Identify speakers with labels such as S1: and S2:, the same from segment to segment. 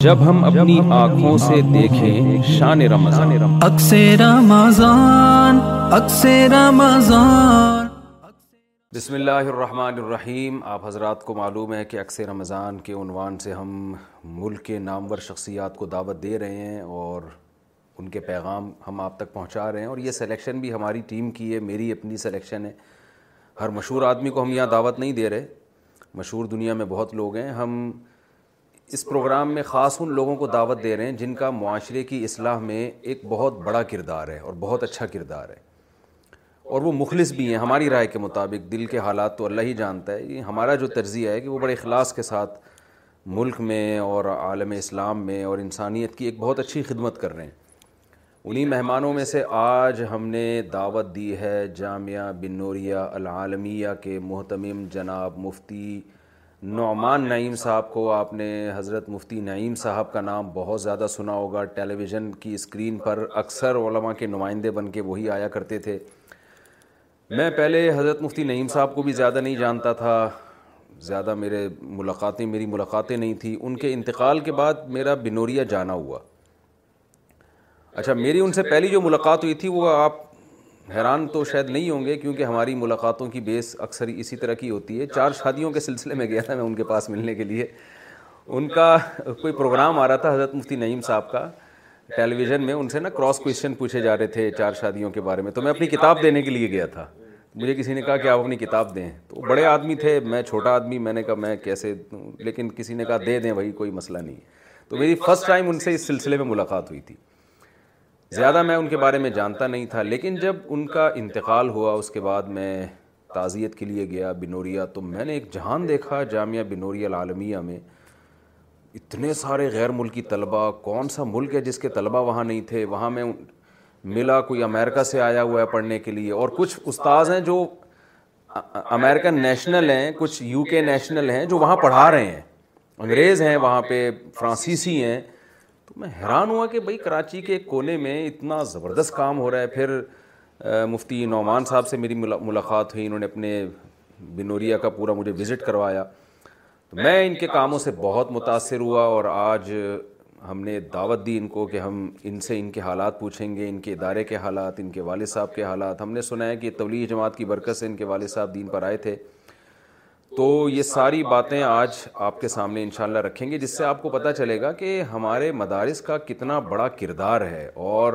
S1: جب ہم اپنی آنکھوں سے دیکھیں شان رمضان۔
S2: اکثر رمضان اکثر رمضان۔
S1: بسم اللہ الرحمن الرحیم۔ آپ حضرات کو معلوم ہے کہ اکثر رمضان کے عنوان سے ہم ملک کے نامور شخصیات کو دعوت دے رہے ہیں اور ان کے پیغام ہم آپ تک پہنچا رہے ہیں اور یہ سلیکشن بھی ہماری ٹیم کی ہے میری اپنی سلیکشن ہے۔ ہر مشہور آدمی کو ہم یہاں دعوت نہیں دے رہے۔ مشہور دنیا میں بہت لوگ ہیں۔ ہم اس پروگرام میں خاص ان لوگوں کو دعوت دے رہے ہیں جن کا معاشرے کی اصلاح میں ایک بہت بڑا کردار ہے اور بہت اچھا کردار ہے۔ اور وہ مخلص بھی ہیں، ہماری رائے کے مطابق، دل کے حالات تو اللہ ہی جانتا ہے۔ یہ ہمارا جو ترجیح ہے کہ وہ بڑے اخلاص کے ساتھ ملک میں اور عالم اسلام میں اور انسانیت کی ایک بہت اچھی خدمت کر رہے ہیں۔ انہی مہمانوں میں سے آج ہم نے دعوت دی ہے جامعہ بن نوریہ العالمیہ کے محتمم جناب مفتی نعمان نعیم صاحب کو آپ نے حضرت مفتی نعیم صاحب کا نام بہت زیادہ سنا ہوگا۔ ٹیلی ویژن کی اسکرین پر اکثر علماء کے نمائندے بن کے وہی آیا کرتے تھے۔ میں پہلے حضرت مفتی نعیم صاحب کو بھی زیادہ نہیں جانتا تھا۔ زیادہ میرے ملاقاتیں، میری ملاقاتیں نہیں تھیں۔ ان کے انتقال کے بعد میرا بنوریا جانا ہوا۔ اچھا میری ان سے پہلی جو ملاقات ہوئی تھی وہ آپ حیران تو شاید نہیں ہوں گے کیونکہ ہماری ملاقاتوں کی بیس اکثر اسی طرح کی ہوتی ہے۔ چار شادیوں کے سلسلے میں گیا تھا میں ان کے پاس ملنے کے لیے۔ ان کا کوئی پروگرام آ رہا تھا حضرت مفتی نعیم صاحب کا ٹیلی ویژن میں، ان سے نا کراس کوشچن پوچھے جا رہے تھے چار شادیوں کے بارے میں۔ تو میں اپنی کتاب دینے کے لیے گیا تھا۔ مجھے کسی نے کہا کہ آپ اپنی کتاب دیں۔ تو بڑے آدمی تھے، میں چھوٹا آدمی، میں نے کہا میں کیسے لیکن کسی نے کہا دے دیں بھائی کوئی مسئلہ نہیں تو میری فرسٹ ٹائم ان سے اس سلسلے میں ملاقات ہوئی تھی۔ زیادہ میں ان کے بارے میں جانتا نہیں تھا، لیکن جب ان کا انتقال ہوا، اس کے بعد میں تعزیت کے لیے گیا بنوریا، تو میں نے ایک جہان دیکھا جامعہ بنوریا العالمیہ میں۔ اتنے سارے غیر ملکی طلبہ کون سا ملک ہے جس کے طلبہ وہاں نہیں تھے؟ وہاں میں ملا کوئی امریکہ سے آیا ہوا ہے پڑھنے کے لیے، اور کچھ استاذ ہیں جو امریکن نیشنل ہیں، کچھ یو کے نیشنل ہیں جو وہاں پڑھا رہے ہیں۔ انگریز ہیں وہاں پہ، فرانسیسی ہیں۔ تو میں حیران ہوا کہ بھائی کراچی کے کونے میں اتنا زبردست کام ہو رہا ہے۔ پھر مفتی نعمان صاحب سے میری ملاقات ہوئی، انہوں نے اپنے بنوریا کا پورا مجھے وزٹ کروایا۔ تو میں ان کے کاموں سے بہت متاثر ہوا اور آج ہم نے دعوت دی ان کو کہ ہم ان سے ان کے حالات پوچھیں گے، ان کے ادارے کے حالات، ان کے والد صاحب کے حالات۔ ہم نے سنا ہے کہ تبلیغ جماعت کی برکت سے ان کے والد صاحب دین پر آئے تھے۔ تو یہ ساری باتیں آج آپ کے سامنے انشاءاللہ رکھیں گے، جس سے آپ کو پتہ چلے گا کہ ہمارے مدارس کا کتنا بڑا کردار ہے اور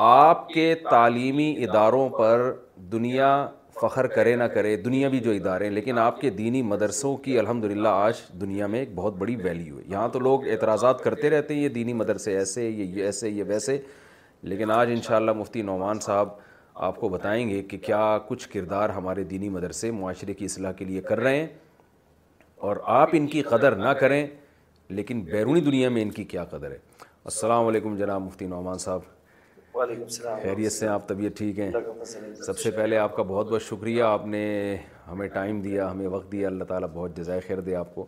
S1: آپ کے تعلیمی اداروں پر دنیا فخر کرے نہ کرے دنیا بھی جو ادارے ہیں، لیکن آپ کے دینی مدرسوں کی الحمدللہ آج دنیا میں ایک بہت بڑی ویلیو ہے۔ یہاں تو لوگ اعتراضات کرتے رہتے ہیں، یہ دینی مدرسے ایسے یہ ایسے، یہ ویسے، لیکن آج انشاءاللہ مفتی نعمان صاحب آپ کو بتائیں گے کہ کیا کچھ کردار ہمارے دینی مدرسے معاشرے کی اصلاح کے لیے کر رہے ہیں؟ اور آپ ان کی قدر نہ کریں لیکن بیرونی دنیا میں ان کی کیا قدر ہے؟ السلام علیکم جناب مفتی نعمان صاحب۔
S3: وعلیکم السلام۔
S1: خیریت سے آپ طبیعت ٹھیک ہیں؟ سب سے پہلے آپ کا بہت بہت شکریہ۔ آپ نے ہمیں ٹائم دیا ہمیں وقت دیا۔ اللہ تعالیٰ بہت جزائے خیر دے آپ کو۔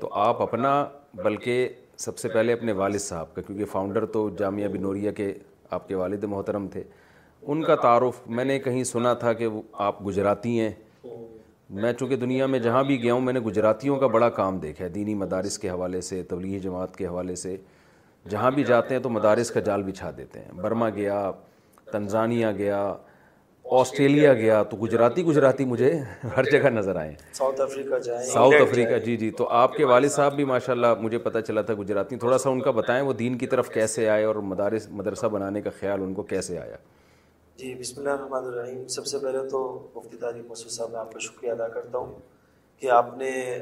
S1: تو آپ اپنا بلکہ سب سے پہلے اپنے والد صاحب کا کیونکہ فاؤنڈر تو جامعہ بنوریہ کے آپ کے والد محترم تھے۔ ان کا تعارف میں نے کہیں سنا تھا کہ آپ گجراتی ہیں۔ میں چونکہ دنیا میں جہاں بھی گیا ہوں میں نے گجراتیوں کا بڑا کام دیکھا ہے دینی مدارس کے حوالے سے تبلیغ جماعت کے حوالے سے۔ جہاں بھی جاتے ہیں تو مدارس کا جال بچھا دیتے ہیں۔ برما گیا تنزانیہ گیا آسٹریلیا گیا تو گجراتی گجراتی مجھے ہر جگہ نظر آئے۔
S3: ساؤتھ افریقہ جائیں۔
S1: ساؤتھ افریقہ جی جی۔ تو آپ کے والد صاحب بھی ماشاء اللہ مجھے پتہ چلا تھا گجراتی۔ تھوڑا سا ان کا بتائیں وہ دین کی طرف کیسے آئے اور مدارس مدرسہ بنانے کا خیال ان کو کیسے آیا؟
S3: جی بسم اللہ الرحمن الرحیم۔ سب سے پہلے تو مفتی تاریخ مسعود صاحب میں آپ کا شکریہ ادا کرتا ہوں کہ آپ نے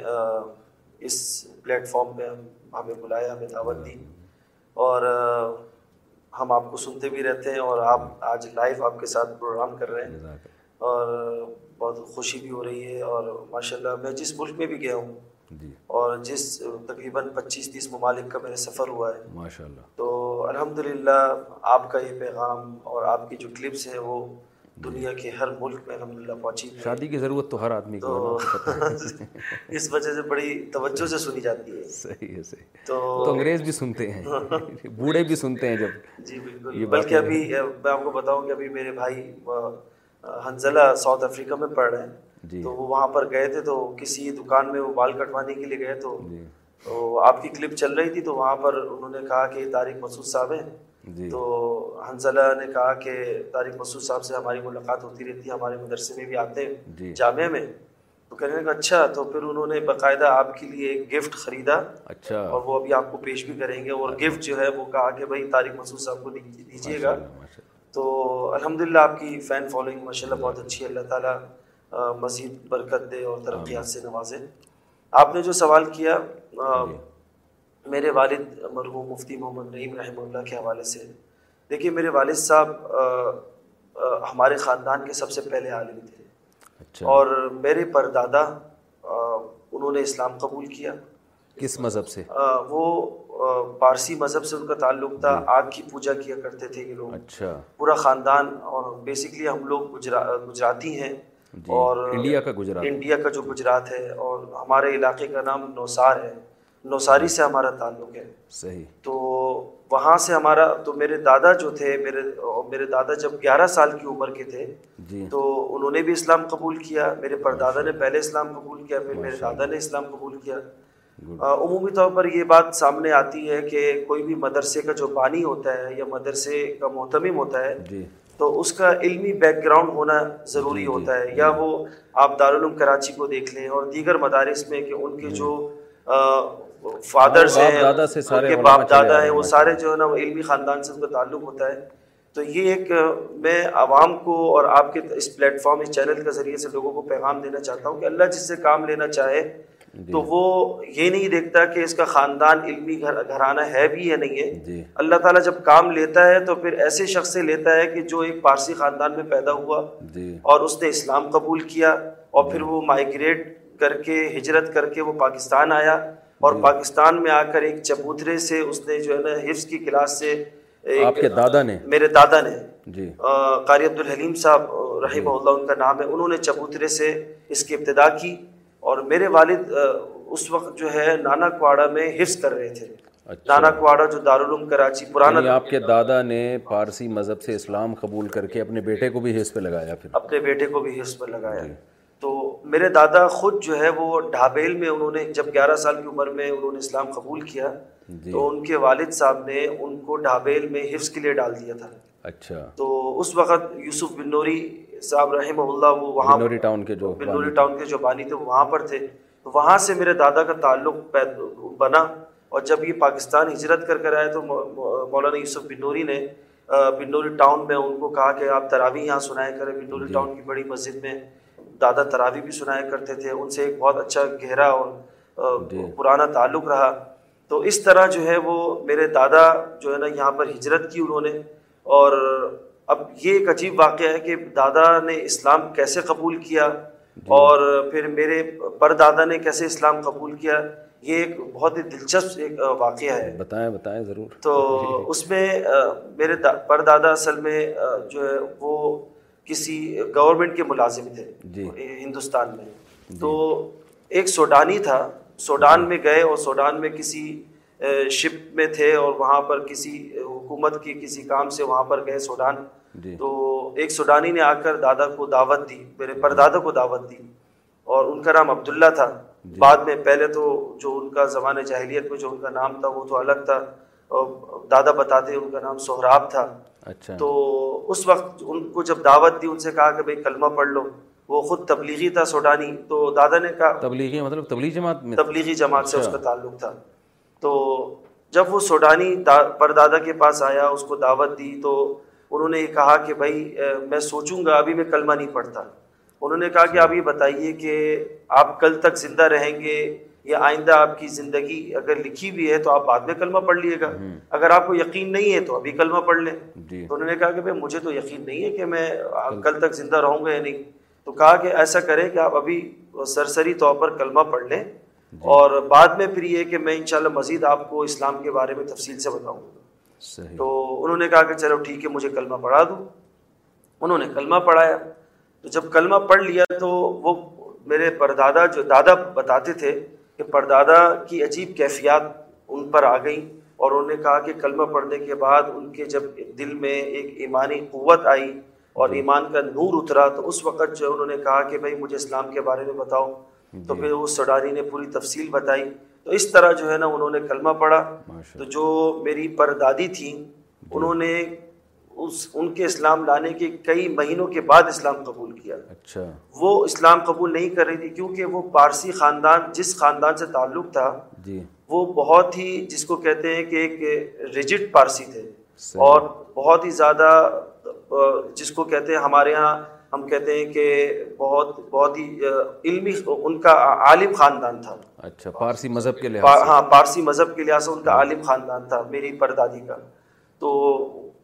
S3: اس پلیٹ فارم پہ ہمیں بلایا ہمیں دعوت دی۔ اور ہم آپ کو سنتے بھی رہتے ہیں اور آپ آج لائیو آپ کے ساتھ پروگرام کر رہے ہیں۔ اور بہت خوشی بھی ہو رہی ہے اور ماشاء اللہ میں جس ملک میں بھی گیا ہوں
S1: جی۔
S3: اور جس تقریباً پچیس تیس ممالک کا میرا سفر ہوا ہے۔
S1: ماشاء اللہ۔
S3: تو الحمدللہ آپ کا یہ پیغام اور آپ کی جو کلپس ہیں وہ دنیا کے ہر ملک میں الحمدللہ پہنچی۔
S1: شادی کی ضرورت تو ہر آدمی کو۔
S3: اس وجہ سے بڑی توجہ سے سنی جاتی ہے۔
S1: صحیح ہے صحیح۔
S3: تو
S1: انگریز بھی سنتے ہیں۔ بوڑھے بھی سنتے ہیں جب
S3: جی بالکل۔ بلکہ ابھی میں آپ کو بتاؤں کہ ابھی میرے بھائی حنزلہ ساؤتھ افریقہ میں پڑھ رہے
S1: جی۔
S3: ہیں۔ تو وہ وہاں پر گئے تھے تو کسی دکان میں وہ بال کٹوانے کے لیے گئے تو
S1: جی۔
S3: تو آپ کی کلپ چل رہی تھی تو وہاں پر انہوں نے کہا کہ طارق مسعود صاحب ہیں۔
S1: جی۔
S3: تو حنزلہ نے کہا کہ طارق مسعود صاحب سے ہماری ملاقات ہوتی رہتی ہے ہمارے مدرسے میں بھی آتے
S1: جی۔
S3: ہیں جامعہ میں۔ تو کہنے لگا اچھا تو پھر انہوں نے باقاعدہ آپ کے لیے ایک گفٹ خریدا۔
S1: اچھا۔
S3: اور وہ ابھی آپ کو پیش بھی کریں گے۔ اور گفٹ جو ہے وہ کہا کہ بھائی طارق مسعود صاحب کو دیجیے- گا۔ تو الحمدللہ آپ کی فین فالوئنگ ماشاء اللہ بہت اچھی ہے اللہ تعالیٰ مزید برکت دے اور ترقیات سے نوازے۔ آپ نے جو سوال کیا آ، میرے والد مرحوم مفتی محمد نعیم رحمہ اللہ کے حوالے سے۔ دیکھیے میرے والد صاحب ہمارے خاندان کے سب سے پہلے عالم تھے۔
S1: اچھا۔
S3: اور میرے پردادا انہوں نے اسلام قبول کیا۔
S1: کس مذہب سے؟
S3: وہ پارسی مذہب سے ان کا تعلق تھا۔ آگ کی پوجا کیا کرتے تھے یہ لوگ۔
S1: اچھا۔
S3: پورا خاندان اور بیسکلی ہم لوگ گجرا گجراتی ہیں۔
S1: جی،
S3: اور
S1: انڈیا کا گجرات۔
S3: انڈیا کا جو گجرات ہے اور ہمارے علاقے کا نام نوسار ہے۔ نوساری سے ہمارا تعلق ہے۔
S1: صحیح۔
S3: تو وہاں سے ہمارا تو میرے دادا جو تھے میرے میرے دادا جب گیارہ سال کی عمر کے تھے
S1: جی۔
S3: تو انہوں نے بھی اسلام قبول کیا۔ میرے پردادا نے پہلے اسلام قبول کیا پھر میرے دادا نے اسلام قبول کیا۔ عمومی طور پر یہ بات سامنے آتی ہے کہ کوئی بھی مدرسے کا جو بانی ہوتا ہے یا مدرسے کا محتمم ہوتا ہے
S1: جی۔
S3: تو اس کا علمی بیک گراؤنڈ ہونا ضروری ہوتا ہے۔ یا وہ آپ دارالعلوم کراچی کو دیکھ لیں اور دیگر مدارس میں کہ ان کے جو فادرز ہیں ان کے باپ دادا ہیں وہ سارے جو ہے نا وہ علمی خاندان سے ان کا تعلق ہوتا ہے۔ تو یہ ایک میں عوام کو اور آپ کے اس پلیٹ فارم اس چینل کے ذریعے سے لوگوں کو پیغام دینا چاہتا ہوں کہ اللہ جس سے کام لینا چاہے
S1: جی۔
S3: تو وہ یہ نہیں دیکھتا کہ اس کا خاندان علمی گھر گھرانہ ہے بھی یا نہیں ہے۔
S1: جی۔
S3: اللہ تعالیٰ جب کام لیتا ہے تو پھر ایسے شخص سے لیتا ہے کہ جو ایک پارسی خاندان میں پیدا ہوا
S1: جی۔
S3: اور اس نے اسلام قبول کیا اور پھر وہ مائگریٹ کر کے ہجرت کر کے وہ پاکستان آیا اور
S1: جی۔
S3: پاکستان میں آ کر ایک چبوترے سے اس نے جو ہے نا حفظ کی کلاس سے
S1: آپ کے دادا نے؟
S3: میرے دادا نے۔
S1: جی۔
S3: قاری عبدالحلیم صاحب آ، رحمہ اللہ ان کا نام ہے۔ انہوں نے چبوترے سے اس کی ابتدا کی۔ اور میرے والد اس وقت جو ہے نانا کواڑا میں حفظ کر رہے تھے۔
S1: اچھا۔
S3: نانا کواڑا جو دارالعلوم کراچی پرانا
S1: یعنی آپ کے دادا نے پارسی مذہب سے اسلام قبول کر کے اپنے بیٹے کو بھی حص پہ لگایا پھر۔
S3: اپنے بیٹے کو بھی حفظ پر لگایا۔ تو میرے دادا خود جو ہے وہ ڈھابیل میں انہوں نے جب گیارہ سال کی عمر میں انہوں نے اسلام قبول کیا
S1: جی۔
S3: تو ان کے والد صاحب نے ان کو ڈھابیل میں حفظ کے لیے ڈال دیا تھا۔
S1: اچھا۔
S3: تو اس وقت یوسف بن نوری صاحب رحمہ اللہ وہ وہاں
S1: بنوری ٹاؤن کے جو
S3: بنوری ٹاؤن کے جو بانی تھے وہ وہاں پر تھے۔ تو وہاں سے میرے دادا کا تعلق بنا اور جب یہ پاکستان ہجرت کر کر آئے تو مو- مو- مولانا یوسف بنوری نے بنوری ٹاؤن میں ان کو کہا کہ آپ تراوی یہاں سنایا کریں۔ بنوری ٹاؤن کی بڑی مسجد میں دادا تراوی بھی سنایا کرتے تھے۔ ان سے ایک بہت اچھا گہرا اور آ، پرانا تعلق رہا۔ تو اس طرح جو ہے وہ میرے دادا جو ہے نا یہاں پر ہجرت کی انہوں نے اور اب یہ ایک عجیب واقعہ ہے کہ دادا نے اسلام کیسے قبول کیا اور پھر میرے پردادا نے کیسے اسلام قبول کیا یہ ایک بہت ہی دلچسپ ایک واقعہ ہے۔
S1: بتائیں بتائیں ضرور۔
S3: تو اس میں میرے دا- پردادا اصل میں جو ہے وہ کسی گورنمنٹ کے ملازم تھے
S1: جی۔
S3: ہندوستان میں۔ تو ایک سوڈانی تھا سوڈان میں گئے اور سوڈان میں کسی شپ میں تھے اور وہاں پر کسی حکومت کی کسی کام سے وہاں پر گئے سوڈان۔
S1: جی
S3: تو ایک سوڈانی نے آ کر دادا کو دعوت دی میرے پردادا کو دعوت دی۔ اور ان کا نام عبداللہ تھا۔ بعد میں پہلے تو جو ان کا زمانے جاہلیت میں جو ان کا نام تھا وہ تو الگ تھا۔ اور دادا بتاتے ان کا نام سہراب تھا۔
S1: اچھا۔
S3: تو اس وقت ان کو جب دعوت دی ان سے کہا کہ بھائی کلمہ پڑھ لو۔ وہ خود تبلیغی تھا سوڈانی۔ تو دادا نے کہا
S1: تبلیغی مطلب تبلیغ جماعت میں
S3: تبلیغی جماعت سے اس کا تعلق تھا۔ تو جب وہ سوڈانی دا پردادا کے پاس آیا اس کو دعوت دی تو انہوں نے یہ کہا کہ بھائی میں سوچوں گا ابھی میں کلمہ نہیں پڑھتا۔ انہوں نے کہا کہ آپ یہ بتائیے کہ آپ کل تک زندہ رہیں گے یا آئندہ آپ کی زندگی اگر لکھی بھی ہے تو آپ بعد میں کلمہ پڑھ لیے گا۔ اگر آپ کو یقین نہیں ہے تو ابھی کلمہ پڑھ لیں۔
S1: جی۔
S3: تو انہوں نے کہا کہ بھائی مجھے تو یقین نہیں ہے کہ میں کل تک۔ زندہ رہوں گا یا نہیں۔ تو کہا کہ ایسا کریں کہ آپ ابھی سرسری طور پر کلمہ پڑھ لیں۔ اور بعد میں پھر یہ کہ میں انشاءاللہ مزید آپ کو اسلام کے بارے میں تفصیل سے بتاؤں۔
S1: صحیح۔
S3: تو انہوں نے کہا کہ چلو ٹھیک ہے مجھے کلمہ پڑھا دو۔ انہوں نے کلمہ پڑھایا۔ تو جب کلمہ پڑھ لیا تو وہ میرے پردادا جو دادا بتاتے تھے کہ پردادا کی عجیب کیفیات ان پر آ گئیں اور انہوں نے کہا کہ کلمہ پڑھنے کے بعد ان کے جب دل میں ایک ایمانی قوت آئی اور ایمان کا نور اترا تو اس وقت جو انہوں نے کہا کہ بھائی مجھے اسلام کے بارے میں بتاؤ۔ تو پھر اس سڈاری نے پوری تفصیل بتائی۔ تو اس طرح جو ہے نا انہوں نے کلمہ پڑھا۔ تو جو میری پردادی تھیں انہوں نے اس ان کے اسلام لانے کے کئی مہینوں کے بعد اسلام قبول کیا۔
S1: اچھا۔
S3: وہ اسلام قبول نہیں کر رہی تھی کیونکہ وہ پارسی خاندان جس خاندان سے تعلق تھا
S1: جی۔
S3: وہ بہت ہی جس کو کہتے ہیں کہ ایک ریجڈ پارسی تھے۔ اور بہت ہی زیادہ جس کو کہتے ہیں ہمارے ہاں ہم کہتے ہیں کہ بہت بہت ہی علمی ان کا عالم خاندان تھا۔
S1: اچھا پارسی مذہب کے لحاظ
S3: پا- ہاں پارسی مذہب کے لحاظ سے ان کا عالم خاندان تھا میری پردادی کا۔ تو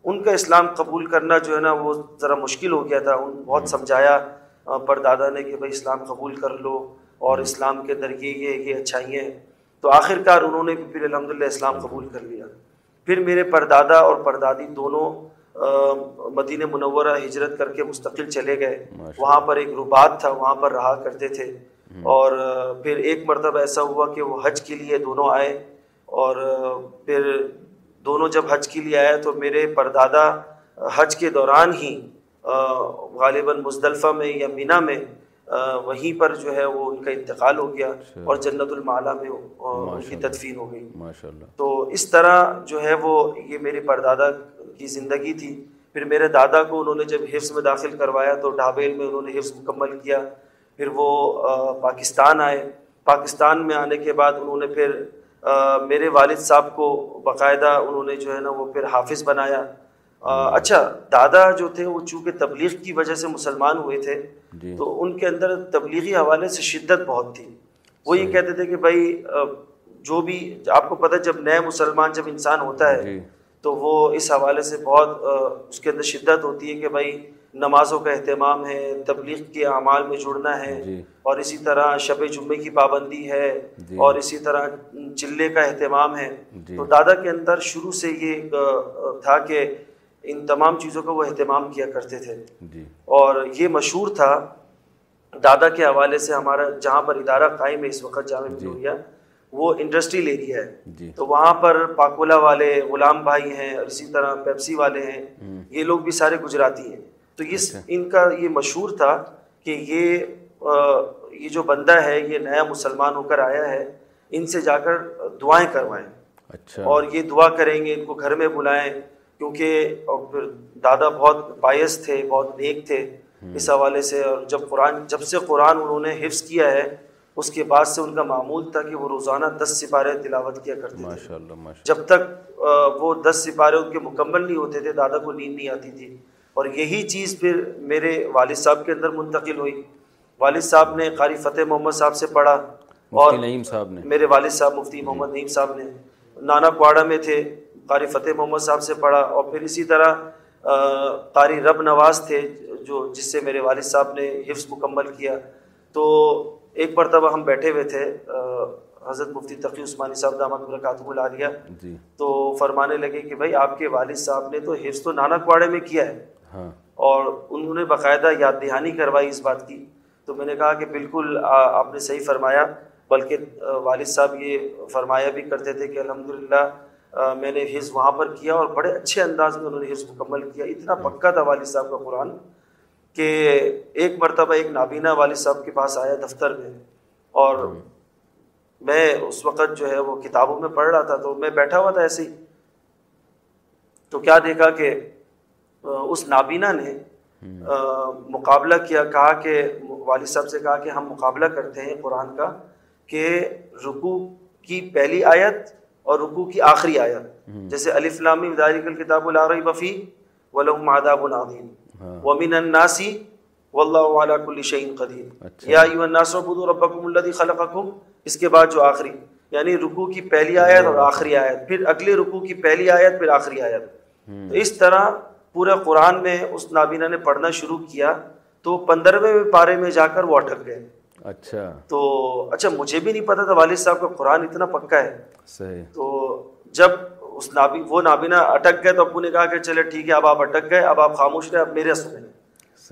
S3: ان کا اسلام قبول کرنا جو ہے نا وہ ذرا مشکل ہو گیا تھا۔ ان بہت سمجھایا پردادا نے کہ بھائی اسلام قبول کر لو اور اسلام کے اندر یہ یہ یہ اچھائیاں ہیں۔ تو آخر کار انہوں نے بھی پھر الحمد للہ اسلام قبول کر لیا۔ پھر میرے پردادا اور پردادی دونوں مدینہ منورہ ہجرت کر کے مستقل چلے گئے۔ وہاں پر ایک ربات تھا وہاں پر رہا کرتے تھے۔ اور پھر ایک مرتبہ ایسا ہوا کہ وہ حج کے لیے دونوں آئے۔ اور پھر دونوں جب حج کے لیے آئے تو میرے پردادا حج کے دوران ہی غالباً مزدلفہ میں یا مینا میں وہیں پر جو ہے وہ ان کا انتقال ہو گیا اور جنت المعلیٰ میں ان کی تدفین ہو گئی۔ تو اس طرح جو ہے وہ یہ میرے پردادا کی زندگی تھی۔ پھر میرے دادا کو انہوں نے جب حفظ میں داخل کروایا تو ڈھابیل میں انہوں نے حفظ مکمل کیا۔ پھر وہ پاکستان آئے۔ پاکستان میں آنے کے بعد انہوں نے پھر میرے والد صاحب کو باقاعدہ انہوں نے جو ہے نا وہ پھر حافظ بنایا۔ اچھا دادا جو تھے وہ چونکہ تبلیغ کی وجہ سے مسلمان ہوئے تھے
S1: جی۔
S3: تو ان کے اندر تبلیغی حوالے سے شدت بہت تھی۔ وہ یہ کہتے تھے کہ بھائی جو بھی آپ کو پتہ جب نئے مسلمان جب انسان ہوتا ہے
S1: جی۔
S3: تو وہ اس حوالے سے بہت اس کے اندر شدت ہوتی ہے کہ بھائی نمازوں کا اہتمام ہے تبلیغ کے اعمال میں جڑنا ہے
S1: جی۔
S3: اور اسی طرح شب جمعے کی پابندی ہے
S1: جی۔
S3: اور اسی طرح چلے کا اہتمام ہے۔
S1: جی۔
S3: تو دادا کے اندر شروع سے یہ تھا کہ ان تمام چیزوں کا وہ اہتمام کیا کرتے تھے۔
S1: جی۔
S3: اور یہ مشہور تھا دادا کے حوالے سے ہمارا جہاں پر ادارہ قائم ہے اس وقت جامع ملویہ وہ انڈسٹریل ایریا ہے۔
S1: جی۔
S3: تو وہاں پر پاکولا والے غلام بھائی ہیں اور اسی طرح پیپسی والے ہیں۔ یہ لوگ بھی سارے گجراتی ہیں۔ تو اس ان کا یہ مشہور تھا کہ یہ یہ جو بندہ ہے یہ نیا مسلمان ہو کر آیا ہے ان سے جا کر دعائیں کروائیں۔
S1: اچھا۔
S3: اور یہ دعا کریں گے ان کو گھر میں بلائیں۔ کیونکہ اور پھر دادا بہت باعث تھے بہت نیک تھے اس حوالے سے اور جب قرآن جب سے قرآن انہوں نے حفظ کیا ہے اس کے بعد سے ان کا معمول تھا کہ وہ روزانہ دس سپارے تلاوت کیا کرتے تھے۔
S1: ماشاء اللہ ماشاء
S3: جب تک وہ دس سپارے ان کے مکمل نہیں ہوتے تھے دادا کو نیند نہیں آتی تھی۔ اور یہی چیز پھر میرے والد صاحب کے اندر منتقل ہوئی۔ والد صاحب نے قاری فتح محمد صاحب سے پڑھا اور
S1: نعیم صاحب نے۔
S3: میرے والد صاحب مفتی محمد نعیم صاحب نے۔ نانا کوڑا میں تھے۔ قاری فتح محمد صاحب سے پڑھا اور پھر اسی طرح قاری رب نواز تھے جو جس سے میرے والد صاحب نے حفظ مکمل کیا۔ تو ایک مرتبہ ہم بیٹھے ہوئے تھے حضرت مفتی تقی عثمانی صاحب دامت برکاتہ العالیہ۔
S1: جی۔
S3: تو فرمانے لگے کہ بھائی آپ کے والد صاحب نے تو حفظ تو نانا کوڑے میں کیا ہے۔
S1: ہاں۔
S3: اور انہوں نے باقاعدہ یاد دہانی کروائی اس بات کی۔ تو میں نے کہا کہ بالکل آپ نے صحیح فرمایا۔ بلکہ والد صاحب یہ فرمایا بھی کرتے تھے کہ الحمدللہ میں نے حفظ وہاں پر کیا اور بڑے اچھے انداز میں انہوں نے حفظ مکمل کیا۔ اتنا پکا تھا والد صاحب کا قرآن کہ ایک مرتبہ ایک نابینا والد صاحب کے پاس آیا دفتر میں اور میں اس وقت جو ہے وہ کتابوں میں پڑھ رہا تھا تو میں بیٹھا ہوا تھا ایسے ہی۔ تو کیا دیکھا کہ اس نابینا نے آ، مقابلہ کیا کہا کہ والد صاحب سے کہا کہ ہم مقابلہ کرتے ہیں قرآن کا کہ رکوع کی پہلی آیت اور رکوع کی آخری آیت۔ جیسے الف لام میم ذالک الکتاب لا ریب فی ولہم عذاب عظیم۔ ومن الناس واللہ علی کل شیء قدیر۔ یا ایھا الناس اعبدوا ربکم الذی خلقکم۔ اس کے بعد جو آخری یعنی رکوع کی پہلی آیت اور آخری آیت۔ پھر اگلے رکوع کی پہلی آیت پھر آخری آیت۔ تو اس طرح پورے قرآن میں اس نابینا نے پڑھنا شروع کیا۔ تو پندرہویں پارے میں جا کر وہ اٹک گئے۔
S1: اچھا۔
S3: تو اچھا مجھے بھی نہیں پتا تھا والد صاحب کا قرآن اتنا پکا ہے۔
S1: صحیح۔
S3: تو جب اس نابی وہ نابینا اٹک گئے تو ابو نے کہا کہ چلے ٹھیک ہے اب آپ اٹک گئے اب آپ خاموش رہے اب میرے سنیں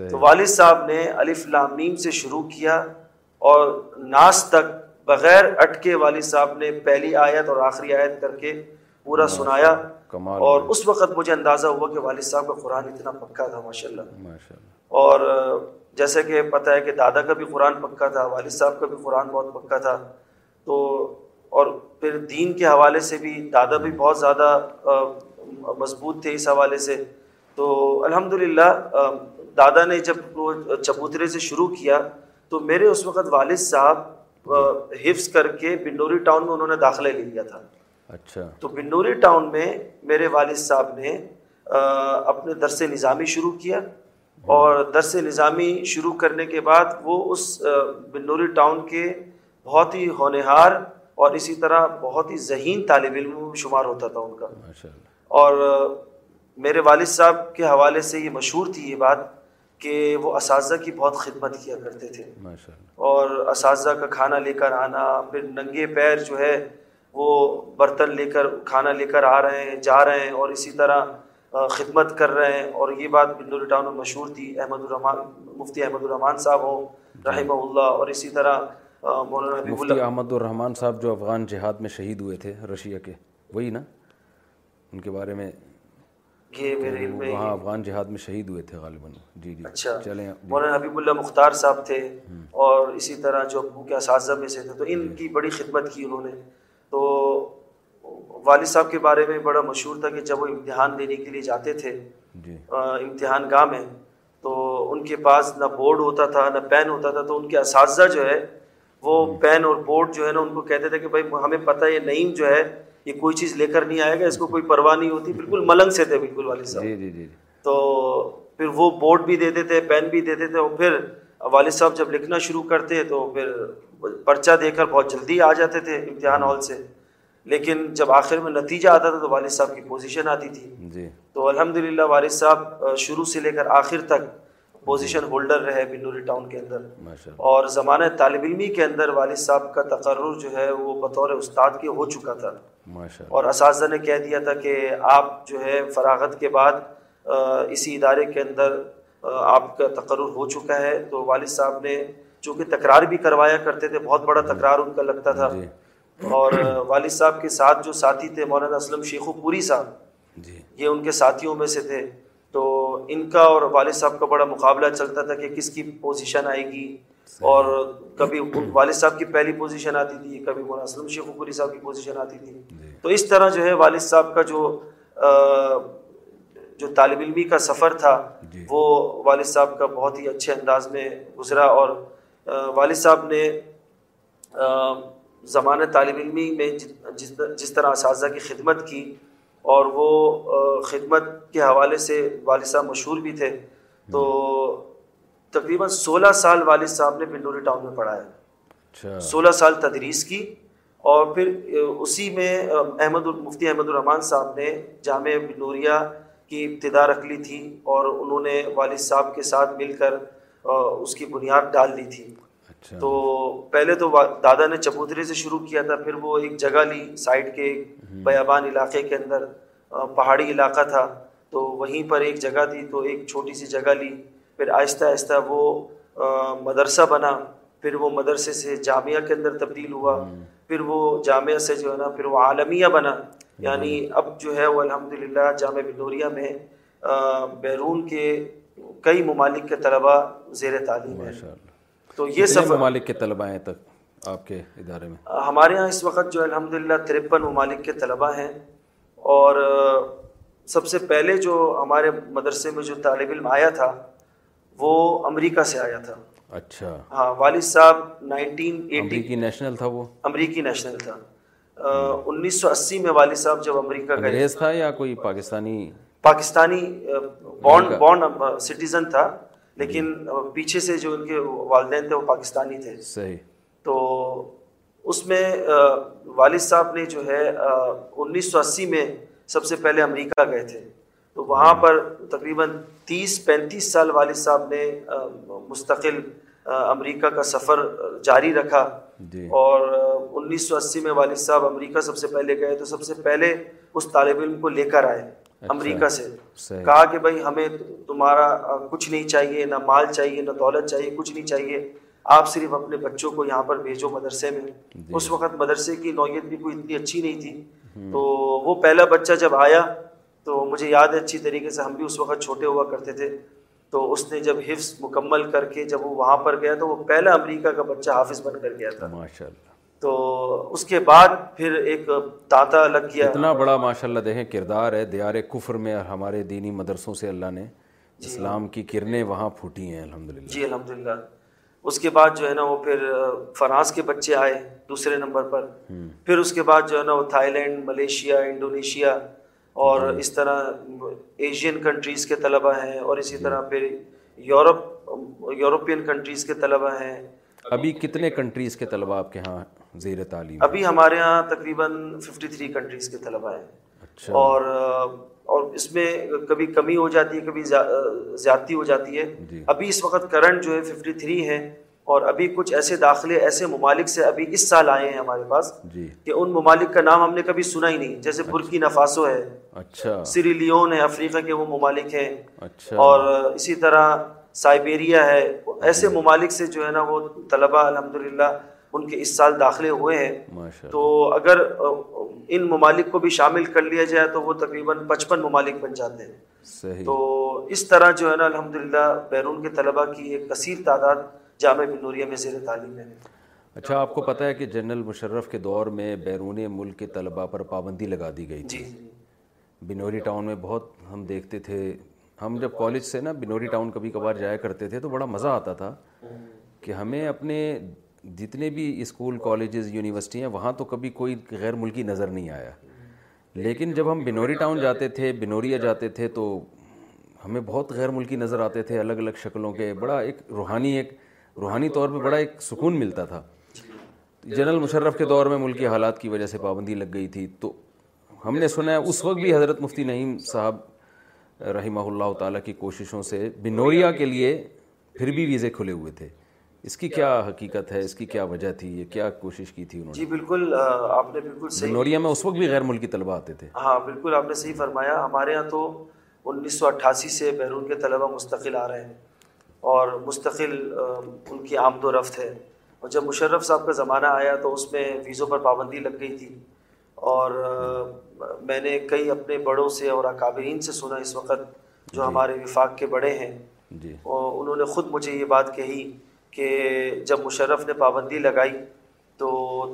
S3: تو والد صاحب نے الف لام میم سے شروع کیا اور ناس تک بغیر اٹکے والد صاحب نے پہلی آیت اور آخری آیت کر کے پورا سنایا۔ اور اس وقت مجھے اندازہ ہوا کہ والد صاحب کا قرآن اتنا پکا تھا ماشاء اللہ اور جیسے کہ پتہ ہے کہ دادا کا بھی قرآن پکا تھا والد صاحب کا بھی قرآن بہت پکا تھا۔ تو اور پھر دین کے حوالے سے بھی دادا بھی بہت زیادہ مضبوط تھے اس حوالے سے۔ تو الحمد للہ دادا نے جب وہ چبوترے سے شروع کیا تو میرے اس وقت والد صاحب حفظ کر کے بنڈوری ٹاؤن میں انہوں نے داخلہ لے لیا تھا۔
S1: اچھا۔
S3: تو بنڈوری ٹاؤن میں میرے والد صاحب نے اپنے درس نظامی شروع کیا۔ اور درس نظامی شروع کرنے کے بعد وہ اس بنوری ٹاؤن کے بہت ہی ہونہار اور اسی طرح بہت ہی ذہین طالب علم شمار ہوتا تھا ان کا۔ اور میرے والد صاحب کے حوالے سے یہ مشہور تھی یہ بات کہ وہ اساتذہ کی بہت خدمت کیا کرتے تھے۔ اور اساتذہ کا کھانا لے کر آنا پھر ننگے پیر جو ہے وہ برتن لے کر کھانا لے کر آ رہے ہیں جا رہے ہیں اور اسی طرح خدمت کر رہے ہیں۔ اور یہ بات بندور ٹاؤن میں مشہور تھی۔ احمد الرحمان مفتی احمد الرحمان صاحب ہوں رحمہ اللہ۔ اور اسی طرح مولانا
S1: مفتی احمد الرحمان صاحب جو افغان جہاد میں شہید ہوئے تھے رشیا کے وہی نا؟ ان کے بارے میں
S3: یہ میرے علم میں
S1: وہاں افغان جہاد میں شہید ہوئے تھے غالباً۔ جی جی۔
S3: اچھا۔
S1: چلیں
S3: مولانا حبیب اللہ مختار صاحب تھے۔ اور اسی طرح جو ابو کے اساتذہ میں سے تھے۔ تو ان کی بڑی خدمت کی انہوں نے۔ تو والد صاحب کے بارے میں بڑا مشہور تھا کہ جب وہ امتحان دینے کے لیے جاتے تھے
S1: جی۔
S3: امتحان گاہ میں تو ان کے پاس نہ بورڈ ہوتا تھا نہ پین ہوتا تھا تو ان کے اساتذہ جو ہے وہ پین اور بورڈ جو ہے نا ان کو کہتے تھے کہ بھائی ہمیں پتہ یہ نعیم جو ہے یہ کوئی چیز لے کر نہیں آئے گا اس کو کوئی پرواہ نہیں ہوتی۔ بالکل ملنگ سے تھے بالکل والد صاحب۔
S1: جی جی جی۔
S3: تو پھر وہ بورڈ بھی دیتے تھے پین بھی دیتے تھے اور پھر والد صاحب جب لکھنا شروع کرتے تو پھر پرچہ دے کر بہت جلدی آ جاتے تھے امتحان ہال سے۔ لیکن جب آخر میں نتیجہ آتا تھا تو والد صاحب کی پوزیشن آتی تھی۔
S1: جی۔
S3: تو الحمد للہ والد صاحب شروع سے لے کر آخر تک پوزیشن ہولڈر رہے بنوری ٹاؤن کے اندر۔ اور زمانہ طالب علمی کے اندر والد صاحب کا تقرر جو ہے وہ بطور استاد کے ہو چکا تھا۔ اور اساتذہ نے کہہ دیا تھا کہ آپ جو ہے فراغت کے بعد اسی ادارے کے اندر آپ کا تقرر ہو چکا ہے۔ تو والد صاحب نے چونکہ تکرار بھی کروایا کرتے تھے بہت بڑا تکرار ان کا لگتا تھا۔
S1: جی۔
S3: اور والد صاحب کے ساتھ جو ساتھی تھے مولانا اسلم شیخو پوری صاحب
S1: جی۔
S3: یہ ان کے ساتھیوں میں سے تھے۔ تو ان کا اور والد صاحب کا بڑا مقابلہ چلتا تھا کہ کس کی پوزیشن آئے گی۔ اور کبھی والد صاحب کی پہلی پوزیشن آتی تھی کبھی مولانا اسلم شیخو پوری صاحب کی پوزیشن آتی تھی۔ تو اس طرح جو ہے والد صاحب کا جو جو طالب علمی کا سفر تھا وہ والد صاحب کا بہت ہی اچھے انداز میں گزرا۔ اور والد صاحب نے زمانہ طالب علمی میں جس جس طرح اساتذہ کی خدمت کی اور وہ خدمت کے حوالے سے والد صاحب مشہور بھی تھے تو تقریباً سولہ سال والد صاحب نے پنڈوری ٹاؤن میں پڑھایا۔
S1: اچھا۔
S3: سولہ سال تدریس کی اور پھر اسی میں احمد مفتی احمد الرحمان صاحب نے جامع بنوریا کی ابتدا رکھ لی تھی اور انہوں نے والد صاحب کے ساتھ مل کر اس کی بنیاد ڈال دی تھی۔ تو پہلے تو دادا نے چبوترے سے شروع کیا تھا پھر وہ ایک جگہ لی سائڈ کے بیابان علاقے کے اندر پہاڑی علاقہ تھا۔ تو وہیں پر ایک جگہ تھی تو ایک چھوٹی سی جگہ لی۔ پھر آہستہ آہستہ وہ مدرسہ بنا۔ پھر وہ مدرسے سے جامعہ کے اندر تبدیل ہوا۔ پھر وہ جامعہ سے جو ہے نا پھر وہ عالمیہ بنا۔ یعنی اب جو ہے وہ الحمد للہ جامعہ بنوریا میں بیرون کے کئی ممالک کے طلباء زیر تعلیم ہیں۔ تو یہ سفر
S1: ممالک کے طلباء ہیں تک آپ کے ادارے میں؟
S3: ہمارے یہاں اس وقت جو الحمد للہ ترپن ممالک کے طلباء ہیں اور سب سے پہلے جو ہمارے مدرسے میں جو طالب علم آیا تھا وہ امریکہ سے آیا تھا۔
S1: اچھا۔
S3: ہاں والد صاحب نائنٹین ایٹی
S1: امریکی نیشنل تھا وہ؟
S3: امریکی نیشنل تھا۔ انیس سو اسی میں والد صاحب جب امریکہ گئے
S1: تھا یا کوئی Pakistani
S3: Pakistani bond bond citizen تھا۔ لیکن پیچھے سے جو ان کے والدین تھے وہ پاکستانی تھے۔
S1: صحیح۔
S3: تو اس میں والد صاحب نے جو ہے انیس سو اسی میں سب سے پہلے امریکہ گئے تھے۔ تو وہاں پر تقریباً تیس پینتیس سال والد صاحب نے مستقل امریکہ کا سفر جاری رکھا۔
S1: جی۔
S3: اور انیس سو اسی میں والد صاحب امریکہ سب سے پہلے گئے تو سب سے پہلے اس طالب علم کو لے کر آئے امریکہ سے۔ کہا کہ بھائی ہمیں تمہارا کچھ نہیں چاہیے نہ مال چاہیے نہ دولت چاہیے کچھ نہیں چاہیے۔ آپ صرف اپنے بچوں کو یہاں پر بھیجو مدرسے میں۔ اس وقت مدرسے کی نوعیت بھی کوئی اتنی اچھی نہیں تھی۔ تو وہ پہلا بچہ جب آیا تو مجھے یاد ہے اچھی طریقے سے ہم بھی اس وقت چھوٹے ہوا کرتے تھے۔ تو اس نے جب حفظ مکمل کر کے جب وہ وہاں پر گیا تو وہ پہلا امریکہ کا بچہ حافظ بن کر گیا تھا۔
S1: ماشاء اللہ
S3: تو اس کے بعد پھر ایک تاتا لگ گیا
S1: اتنا بڑا ماشاء اللہ دیکھیں کردار ہے دیار کفر میں ہمارے دینی مدرسوں سے اللہ نے اسلام کی کرنیں وہاں پھوٹی ہیں الحمد للہ
S3: جی الحمد للہ اس کے بعد جو ہے نا وہ پھر فرانس کے بچے آئے دوسرے نمبر پر۔ پھر اس کے بعد جو ہے نا وہ تھائی لینڈ ملیشیا انڈونیشیا اور اس طرح ایشین کنٹریز کے طلبہ ہیں اور اسی طرح پھر یورپ یورپین کنٹریز کے طلبہ ہیں۔
S1: ابھی کتنے کنٹریز کے طلبہ آپ کے ہاں زیر تعلیم؟
S3: ابھی ہمارے یہاں تقریباً ففٹی تھری کنٹریز کے طلبہ ہیں۔
S1: اچھا۔
S3: اور اور اس میں کبھی کمی ہو جاتی ہے کبھی زیادتی ہو جاتی ہے۔
S1: جی۔
S3: ابھی اس وقت کرنٹ جو ہے ففٹی تھری ہے۔ اور ابھی کچھ ایسے داخلے ایسے ممالک سے ابھی اس سال آئے ہیں ہمارے پاس
S1: جی۔
S3: کہ ان ممالک کا نام ہم نے کبھی سنا ہی نہیں۔ جیسے برکی نفاسو ہے
S1: اچھا۔
S3: سری لیون ہے افریقہ کے وہ ممالک ہیں۔
S1: اچھا۔
S3: اور اسی طرح سائبیریا ہے۔ ایسے ممالک سے جو ہے نا وہ طلبہ الحمد للہ ان کے اس سال داخلے ہوئے ہیں۔ تو اگر ان ممالک کو بھی شامل کر لیا جائے تو وہ تقریباً پچپن ممالک بن جاتے ہیں۔
S1: صحیح۔
S3: تو اس طرح جو ہے نا الحمد للہ بیرون کے طلبہ کی ایک کثیر تعداد جامعہ بنوریہ میں زیر تعلیم ہے
S1: اچھا آپ کو پتہ ہے کہ جنرل مشرف کے دور میں بیرون ملک کے طلبہ پر پابندی لگا دی گئی تھی۔
S3: جی
S1: بنوری ٹاؤن میں بہت ہم دیکھتے تھے ہم جب کالج سے نا بنوری ٹاؤن کبھی کبھار جایا کرتے تھے تو بڑا مزہ آتا تھا کہ ہمیں اپنے جتنے بھی اسکول کالجز یونیورسٹی ہیں وہاں تو کبھی کوئی غیر ملکی نظر نہیں آیا۔ لیکن جب ہم بنوری ٹاؤن جاتے تھے بنوریا جاتے تھے تو ہمیں بہت غیر ملکی نظر آتے تھے الگ الگ شکلوں کے بڑا ایک روحانی ایک روحانی طور پہ بڑا ایک سکون ملتا تھا۔ جنرل مشرف کے دور میں ملکی حالات کی وجہ سے پابندی لگ گئی تھی۔ تو ہم نے سنا ہے اس وقت بھی حضرت مفتی نعیم صاحب رحمہ اللہ تعالیٰ کی کوششوں سے بنوریا کے لیے پھر بھی ویزے کھلے ہوئے تھے۔ اس کی کیا حقیقت ہے؟ اس کی کیا وجہ تھی؟ یہ کیا کوشش کی تھی انہوں
S3: جی بالکل آپ نے بالکل
S1: نے
S3: صحیح
S1: بنوریا میں اس وقت بھی غیر ملکی طلبہ آتے تھے۔
S3: ہاں بالکل آپ نے صحیح فرمایا۔ ہمارے یہاں تو انیس سو اٹھاسی سے بیرون کے طلبہ مستقل آ رہے ہیں۔ اور مستقل ان کی آمد و رفت ہے۔ اور جب مشرف صاحب کا زمانہ آیا تو اس میں ویزوں پر پابندی لگ گئی تھی۔ اور میں نے کئی اپنے بڑوں سے اور اکابرین سے سنا اس وقت جو ہمارے وفاق کے بڑے ہیں۔
S1: جی۔
S3: اور انہوں نے خود مجھے یہ بات کہی کہ جب مشرف نے پابندی لگائی تو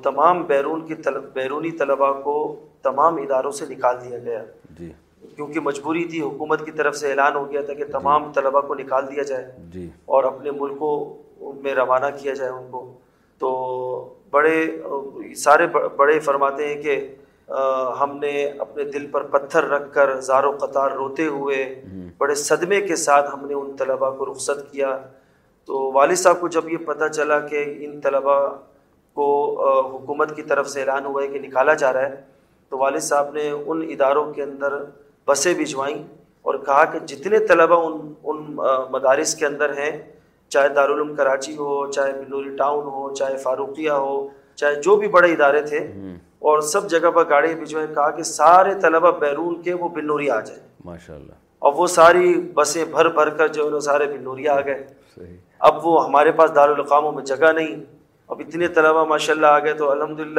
S3: تمام بیرون کی طلب بیرونی طلباء کو تمام اداروں سے نکال دیا گیا۔
S1: جی۔
S3: کیونکہ مجبوری تھی حکومت کی طرف سے اعلان ہو گیا تھا کہ تمام طلباء کو نکال دیا جائے
S1: جی۔
S3: اور اپنے ملکوں میں روانہ کیا جائے ان کو۔ تو بڑے سارے بڑے فرماتے ہیں کہ ہم نے اپنے دل پر پتھر رکھ کر زار و قطار روتے ہوئے بڑے صدمے کے ساتھ ہم نے ان طلباء کو رخصت کیا۔ تو والد صاحب کو جب یہ پتہ چلا کہ ان طلباء کو حکومت کی طرف سے اعلان ہوا ہے کہ نکالا جا رہا ہے تو والد صاحب نے ان اداروں کے اندر بسیں بھجوائیں اور کہا کہ جتنے طلباء ان ان مدارس کے اندر ہیں چاہے دارالعلوم کراچی ہو چاہے بلوری ٹاؤن ہو چاہے فاروقیہ ہو چاہے جو بھی بڑے ادارے تھے اور سب جگہ پر گاڑی بھجوائیں کہا کہ سارے طلباء بیرون کے وہ بنوری آ جائیں۔
S1: ماشاء اللہ
S3: اور وہ ساری بسیں بھر بھر کر جو ہے سارے بنوریا آ گئے۔
S1: صحیح۔
S3: اب وہ ہمارے پاس دارالقاموں میں جگہ نہیں۔ اب اتنے طلباء ماشاء اللہ آ گئے تو الحمد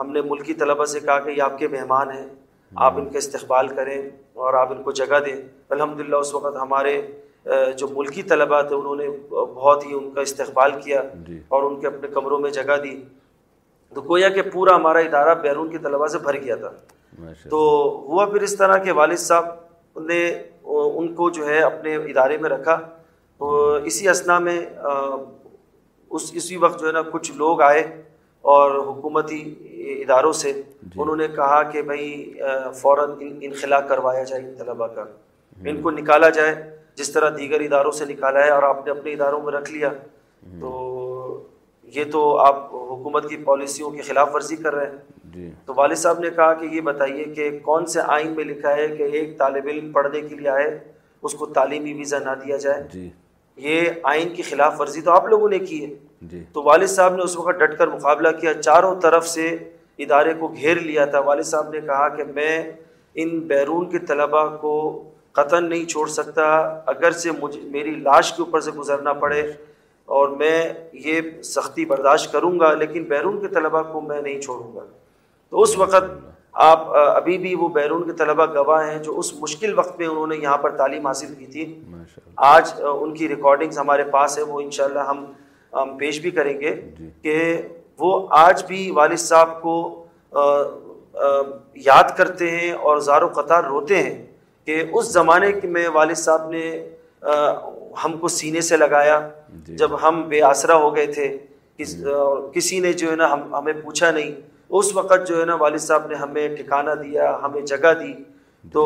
S3: ہم نے ملکی طلباء سے کہا کہ یہ آپ کے مہمان ہیں۔ آپ ان کا استقبال کریں اور آپ ان کو جگہ دیں۔ الحمد للہ اس وقت ہمارے جو ملکی طلباء تھے انہوں نے بہت ہی ان کا استقبال کیا
S1: جی۔
S3: اور ان کے اپنے کمروں میں جگہ دی۔ تو گویا کہ پورا ہمارا ادارہ بیرون کی طلباء سے بھر گیا تھا۔ تو ہوا پھر اس طرح کہ والد صاحب نے ان کو جو ہے اپنے ادارے میں رکھا۔ اسی اسنا میں اس اسی وقت جو ہے نا کچھ لوگ آئے۔ اور حکومتی اداروں سے انہوں نے کہا کہ بھائی فوراً انخلا کروایا جائے ان طلباء کا۔ ان کو نکالا جائے جس طرح دیگر اداروں سے نکالا ہے اور آپ نے اپنے اداروں میں رکھ لیا۔ تو یہ تو آپ حکومت کی پالیسیوں کی خلاف ورزی کر رہے ہیں۔
S1: جی۔
S3: تو والد صاحب نے کہا کہ یہ بتائیے کہ کون سے آئین میں لکھا ہے کہ ایک طالب علم پڑھنے کے لیے آئے اس کو تعلیمی ویزا نہ دیا جائے۔
S1: جی۔
S3: یہ آئین کی خلاف ورزی تو آپ لوگوں نے کی ہے۔
S1: جی۔
S3: تو والد صاحب نے اس وقت ڈٹ کر مقابلہ کیا چاروں طرف سے ادارے کو گھیر لیا تھا۔ والد صاحب نے کہا کہ میں ان بیرون کے طلباء کو قطن نہیں چھوڑ سکتا اگر سے مجھے میری لاش کے اوپر سے گزرنا پڑے اور میں یہ سختی برداشت کروں گا لیکن بیرون کے طلباء کو میں نہیں چھوڑوں گا۔ تو اس وقت آپ ابھی بھی وہ بیرون کے طلباء گواہ ہیں جو اس مشکل وقت میں انہوں نے یہاں پر تعلیم حاصل کی تھی۔ آج ان کی ریکارڈنگز ہمارے پاس ہے وہ انشاءاللہ ہم ہم پیش بھی کریں گے کہ وہ آج بھی والد صاحب کو یاد کرتے ہیں اور زار و قطار روتے ہیں کہ اس زمانے میں والد صاحب نے ہم کو سینے سے لگایا۔ جی۔ جب ہم بے آسرا ہو گئے تھے جی۔ کسی نے جو ہے نا ہم ہمیں پوچھا نہیں۔ اس وقت جو ہے نا والد صاحب نے ہمیں ٹھکانہ دیا ہمیں جگہ دی۔ تو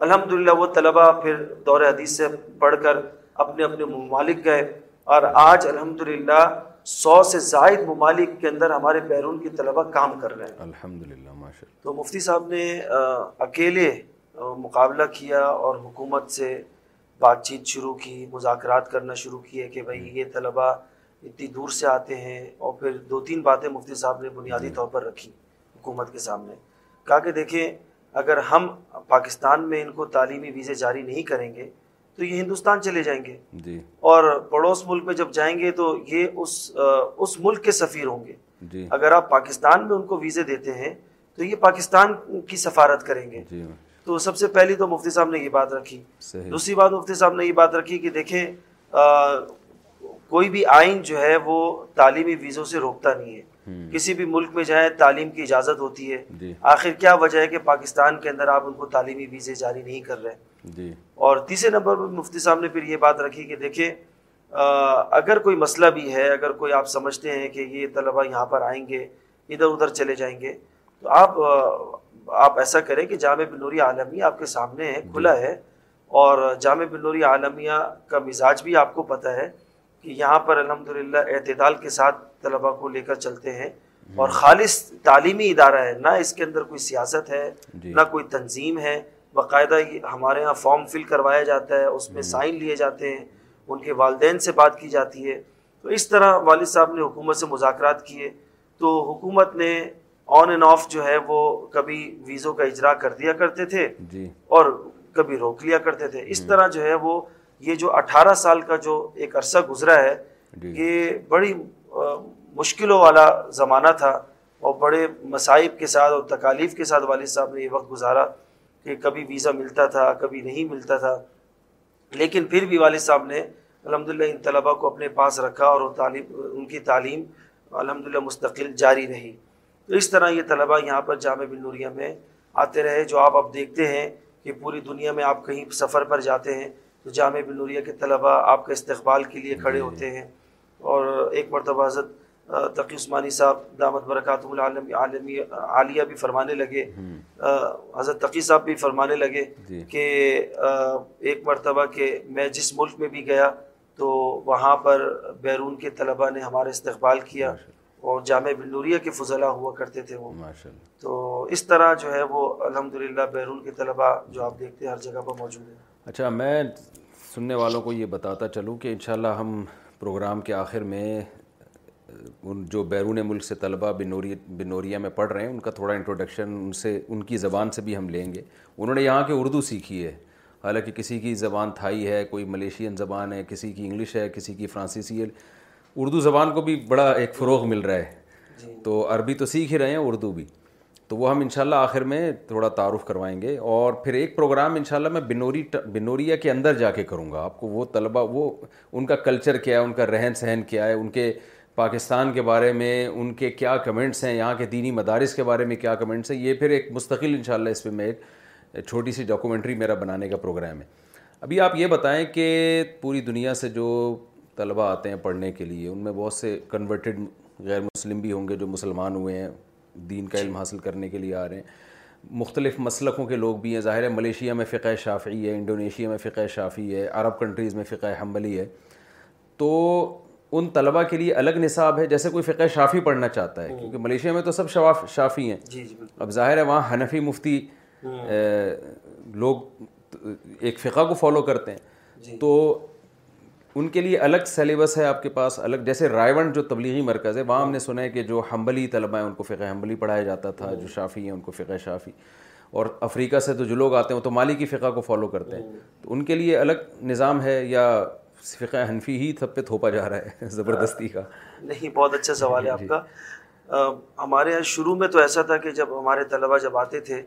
S3: الحمد للہ وہ طلباء پھر دور حدیث سے پڑھ کر اپنے اپنے ممالک گئے۔ اور آج الحمد للہ سو سے زائد ممالک کے اندر ہمارے بیرون کی طلباء کام کر رہے ہیں۔
S1: الحمد للہ ماشاء
S3: تو مفتی صاحب نے اکیلے مقابلہ کیا اور حکومت سے بات چیت شروع کی مذاکرات کرنا شروع کیے کہ بھائی یہ طلباء اتنی دور سے آتے ہیں اور پھر دو تین باتیں مفتی صاحب نے بنیادی طور پر رکھی حکومت کے سامنے۔ کہا کہ دیکھیں اگر ہم پاکستان میں ان کو تعلیمی ویزے جاری نہیں کریں گے تو یہ ہندوستان چلے جائیں گے۔
S1: جی۔
S3: اور پڑوس ملک میں جب جائیں گے تو یہ اس اس ملک کے سفیر ہوں گے۔
S1: جی۔
S3: اگر آپ پاکستان میں ان کو ویزے دیتے ہیں تو یہ پاکستان کی سفارت کریں گے۔
S1: جی۔
S3: تو سب سے پہلی تو مفتی صاحب نے یہ بات رکھی۔ دوسری بات مفتی صاحب نے یہ بات رکھی کہ دیکھیں کوئی بھی آئین جو ہے وہ تعلیمی ویزوں سے روکتا نہیں ہے۔ کسی بھی ملک میں جائیں تعلیم کی اجازت ہوتی ہے۔
S1: جی۔
S3: آخر کیا وجہ ہے کہ پاکستان کے اندر آپ ان کو تعلیمی ویزے جاری نہیں کر رہے؟
S1: جی۔
S3: اور تیسرے نمبر پر مفتی صاحب نے پھر یہ بات رکھی کہ دیکھیں اگر کوئی مسئلہ بھی ہے اگر کوئی آپ سمجھتے ہیں کہ یہ طلبہ یہاں پر آئیں گے ادھر ادھر چلے جائیں گے تو آپ آپ ایسا کریں کہ جامع بنوری عالمیہ آپ کے سامنے ہے کھلا ہے اور جامع بنوری عالمیہ کا مزاج بھی آپ کو پتہ ہے کہ یہاں پر الحمد للہ اعتدال کے ساتھ طلباء کو لے کر چلتے ہیں اور خالص تعلیمی ادارہ ہے نہ اس کے اندر کوئی سیاست ہے
S1: جی۔
S3: نہ کوئی تنظیم ہے باقاعدہ ہمارے یہاں فارم فل کروایا جاتا ہے اس میں سائن لیے جاتے ہیں ان کے والدین سے بات کی جاتی ہے۔ تو اس طرح والد صاحب نے حکومت سے مذاکرات کیے۔ تو حکومت نے آن اینڈ آف جو ہے وہ کبھی ویزوں کا اجرا کر دیا کرتے تھے
S1: جی۔
S3: اور کبھی روک لیا کرتے تھے۔ اس طرح جو ہے وہ یہ جو اٹھارہ سال کا جو ایک عرصہ گزرا ہے
S1: جی۔
S3: یہ بڑی مشکلوں والا زمانہ تھا اور بڑے مصائب کے ساتھ اور تکالیف کے ساتھ والد صاحب نے یہ وقت گزارا۔ کہ کبھی ویزا ملتا تھا کبھی نہیں ملتا تھا۔ لیکن پھر بھی والد صاحب نے الحمد للہ ان طلباء کو اپنے پاس رکھا اور تعلیم ان کی تعلیم الحمد للہ مستقل جاری رہی۔ تو اس طرح یہ طلباء یہاں پر جامع بن نوریہ میں آتے رہے جو آپ اب دیکھتے ہیں کہ پوری دنیا میں آپ کہیں سفر پر جاتے ہیں تو جامع بن نوریہ کے طلباء آپ کے استقبال کے لیے کھڑے ہوتے ہیں۔ اور ایک مرتبہ حضرت تقی عثمانی صاحب دامت برکات العالم عالمی عالیہ بھی فرمانے لگے۔ حضرت تقی صاحب بھی فرمانے لگے
S1: جی۔
S3: کہ ایک مرتبہ کہ میں جس ملک میں بھی گیا تو وہاں پر بیرون کے طلباء نے ہمارا استقبال کیا اور جامع بنوریہ کے فضلہ ہوا کرتے تھے وہ۔ تو اس طرح جو ہے وہ الحمد للہ بیرون کے طلباء جو آپ دیکھتے ہیں ہر جگہ پر موجود ہیں۔
S1: اچھا میں سننے والوں کو یہ بتاتا چلوں کہ انشاءاللہ ہم پروگرام کے آخر میں ان جو بیرون ملک سے طلباء بنوری بنوریا میں پڑھ رہے ہیں ان کا تھوڑا انٹروڈکشن ان سے ان کی زبان سے بھی ہم لیں گے۔ انہوں نے یہاں کے اردو سیکھی ہے۔ حالانکہ کسی کی زبان تھائی ہے کوئی ملیشین زبان ہے کسی کی انگلش ہے کسی کی فرانسیسی ہے اردو زبان کو بھی بڑا ایک فروغ مل رہا ہے۔
S3: جی۔
S1: تو عربی تو سیکھ ہی رہے ہیں اردو بھی۔ تو وہ ہم انشاءاللہ آخر میں تھوڑا تعارف کروائیں گے۔ اور پھر ایک پروگرام انشاءاللہ میں بنوری بنوریا کے اندر جا کے کروں گا۔ آپ کو وہ طلبہ وہ ان کا کلچر کیا ہے ان کا رہن سہن کیا ہے ان کے پاکستان کے بارے میں ان کے کیا کمنٹس ہیں، یہاں کے دینی مدارس کے بارے میں کیا کمنٹس ہیں، یہ پھر ایک مستقل انشاءاللہ اس پہ میں ایک چھوٹی سی ڈاکومنٹری میرا بنانے کا پروگرام ہے۔ ابھی آپ یہ بتائیں کہ پوری دنیا سے جو طلبہ آتے ہیں پڑھنے کے لیے، ان میں بہت سے کنورٹڈ غیر مسلم بھی ہوں گے جو مسلمان ہوئے ہیں، دین کا علم حاصل کرنے کے لیے آ رہے ہیں۔ مختلف مسلکوں کے لوگ بھی ہیں۔ ظاہر ہے ملیشیا میں فقہ شافعی ہے، انڈونیشیا میں فقہ شافی ہے، عرب کنٹریز میں فقہ حنبلی ہے۔ تو ان طلبہ کے لیے الگ نصاب ہے جیسے کوئی فقہ شافی پڑھنا چاہتا ہے کیونکہ ملیشیا میں تو سب شواف شافی ہیں۔
S3: جی جی
S1: اب ظاہر ہے وہاں حنفی مفتی لوگ ایک فقہ کو فالو کرتے ہیں۔ تو ان کے لیے الگ سلیبس ہے آپ کے پاس الگ جیسے رائے جو تبلیغی مرکز ہے وہاں ہم نے سنا ہے کہ جو حنبلی طلبہ ہیں ان کو فقہ حنبلی پڑھایا جاتا تھا جو شافی ہیں ان کو فقہ شافی۔ اور افریقہ سے تو جو لوگ آتے ہیں وہ تو مالی کی فقہ کو فالو کرتے ہیں۔ تو ان کے لیے الگ نظام ہے یا فقہ حنفی ہی سب پہ تھوپا جا رہا ہے زبردستی کا۔
S3: نہیں بہت اچھا سوال ہے آپ کا۔ ہمارے یہاں شروع میں تو ایسا تھا کہ جب ہمارے طلبہ جب آتے تھے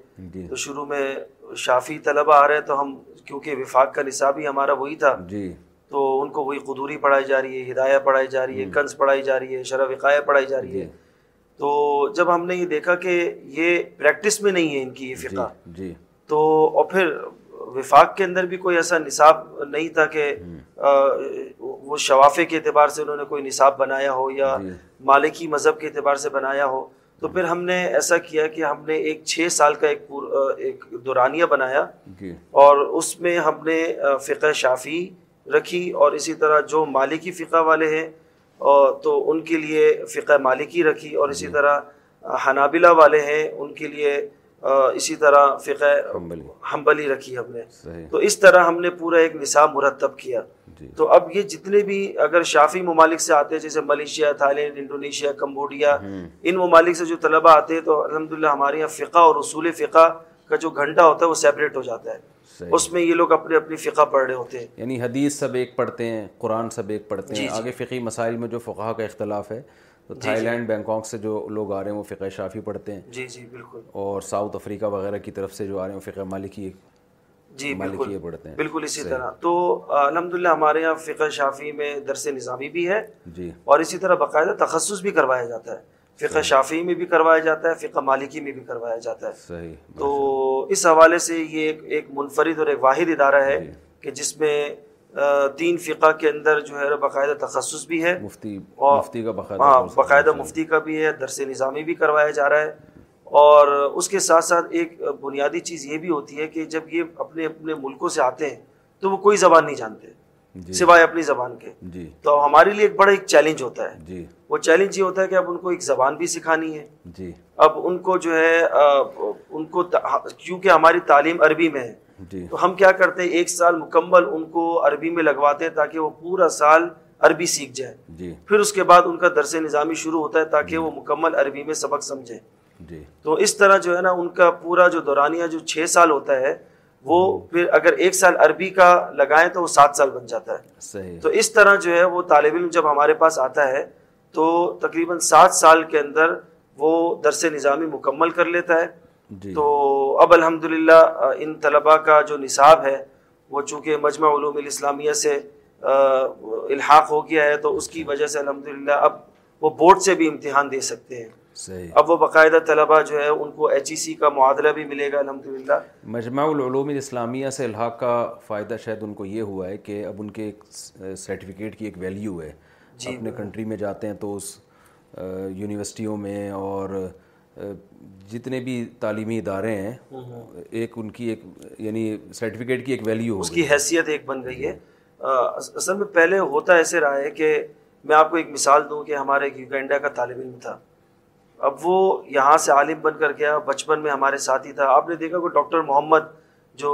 S3: تو شروع میں شافی طلبہ آ رہے تو ہم کیونکہ وفاق کا نصاب ہی ہمارا وہی تھا
S1: جی۔
S3: تو ان کو وہی قدوری پڑھائی جا رہی ہے ہدایہ پڑھائی جا رہی ہے کنز پڑھائی جا رہی ہے شرح وقایہ پڑھائی جا رہی ہے۔ تو جب ہم نے یہ دیکھا کہ یہ پریکٹس میں نہیں ہے ان کی یہ فقہ
S1: جی۔
S3: تو اور پھر وفاق کے اندر بھی کوئی ایسا نصاب نہیں تھا کہ وہ شوافے کے اعتبار سے انہوں نے کوئی نصاب بنایا ہو یا مالکی مذہب کے اعتبار سے بنایا ہو۔ تو پھر ہم نے ایسا کیا کہ ہم نے ایک چھ سال کا ایک ایک دورانیہ بنایا۔ اور اس میں ہم نے فقہ شافی رکھی اور اسی طرح جو مالکی فقہ والے ہیں تو ان کے لیے فقہ مالکی رکھی اور اسی طرح حنابلہ والے ہیں ان کے لیے اسی طرح فقہ حنبلی۔ رکھی ہم نے۔ تو اس طرح ہم نے پورا ایک نصاب مرتب کیا۔ جی۔ تو اب یہ جتنے بھی اگر شافی ممالک سے آتے ہیں جیسے ملیشیا تھائیلینڈ انڈونیشیا کمبوڈیا ان ممالک سے جو طلبہ آتے ہیں تو الحمد للہ ہمارے یہاں فقہ اور اصول فقہ کا جو گھنٹہ ہوتا ہے وہ سیپریٹ ہو جاتا ہے۔ اس میں یہ لوگ اپنے اپنی فقہ پڑھ رہے ہوتے ہیں۔
S1: یعنی حدیث سب ایک پڑھتے ہیں قرآن سب ایک پڑھتے ہیں۔ جی، جی۔ آگے فقی مسائل میں جو فقہ کا اختلاف ہے تو جی، تھائی لینڈ بینکاک سے جو لوگ آ رہے ہیں وہ فقہ شافی پڑھتے ہیں۔
S3: جی جی بالکل۔
S1: اور ساؤتھ افریقہ وغیرہ کی طرف سے جو آ رہے ہیں وہ فقہ مالکی
S3: جی بالکل۔ پڑھتے ہیں۔ بالکل اسی طرح۔ تو الحمد للہ ہمارے یہاں فقہ شافی میں درس نظامی بھی ہے۔
S1: جی۔
S3: اور اسی طرح باقاعدہ تخصص بھی کروایا جاتا ہے۔ فقہ شافی میں بھی کروایا جاتا ہے فقہ مالکی میں بھی کروایا جاتا ہے۔
S1: صحیح۔
S3: تو اس حوالے سے یہ ایک منفرد اور ایک واحد ادارہ ہے جی۔ کہ جس میں تین فقہ کے اندر جو ہے باقاعدہ تخصص بھی ہے۔
S1: مفتی
S3: مفتی کا ہاں باقاعدہ مفتی کا بھی ہے درس نظامی بھی کروایا جا رہا ہے۔ اور اس کے ساتھ ساتھ ایک بنیادی چیز یہ بھی ہوتی ہے کہ جب یہ اپنے اپنے ملکوں سے آتے ہیں تو وہ کوئی زبان نہیں جانتے جی۔ سوائے اپنی زبان کے۔
S1: جی۔
S3: تو ہمارے لیے ایک بڑا ایک چیلنج ہوتا ہے۔
S1: جی۔
S3: وہ چیلنج یہ ہوتا ہے کہ اب ان کو ایک زبان بھی سکھانی ہے۔
S1: جی۔
S3: اب ان کو جو ہے ان کو کیونکہ ہماری تعلیم عربی میں ہے تو ہم کیا کرتے ہیں ایک سال مکمل ان کو عربی میں لگواتے ہیں تاکہ وہ پورا سال عربی سیکھ جائے۔
S1: جی۔
S3: پھر اس کے بعد ان کا درس نظامی شروع ہوتا ہے تاکہ جی۔ وہ مکمل عربی میں سبق سمجھے
S1: جی۔
S3: تو اس طرح جو ہے نا ان کا پورا جو دورانیہ جو چھ سال ہوتا ہے وہ پھر اگر ایک سال عربی کا لگائیں تو وہ سات سال بن جاتا ہے۔
S1: صحیح۔
S3: تو اس طرح جو ہے وہ طالب علم جب ہمارے پاس آتا ہے تو تقریباً سات سال کے اندر وہ درس نظامی مکمل کر لیتا ہے۔
S1: جی
S3: تو اب الحمد للہ ان طلباء کا جو نصاب ہے وہ چونکہ مجمع علوم الاسلامیہ سے الحاق ہو گیا ہے تو اس کی وجہ سے الحمد للہ اب وہ بورڈ سے بھی امتحان دے سکتے ہیں۔
S1: صحیح۔
S3: اب وہ باقاعدہ طلبہ جو ہے ان کو ایچ ای سی کا معادلہ بھی ملے گا الحمد للہ
S1: مجمع العلوم الاسلامیہ سے الحاق کا فائدہ شاید ان کو یہ ہوا ہے کہ اب ان کے ایک سرٹیفکیٹ کی ایک ویلیو ہے۔
S3: جی۔
S1: اپنے کنٹری میں جاتے ہیں تو اس یونیورسٹیوں میں اور جتنے بھی تعلیمی ادارے ہیں ایک ان کی ایک یعنی سرٹیفکیٹ کی ایک ویلیو
S3: اس کی حیثیت ایک بن گئی ہے۔ اصل میں پہلے ہوتا ایسے رہا ہے کہ میں آپ کو ایک مثال دوں کہ ہمارے ایک یوگینڈا کا طالب علم تھا۔ اب وہ یہاں سے عالم بن کر گیا بچپن میں ہمارے ساتھی تھا۔ آپ نے دیکھا کہ ڈاکٹر محمد جو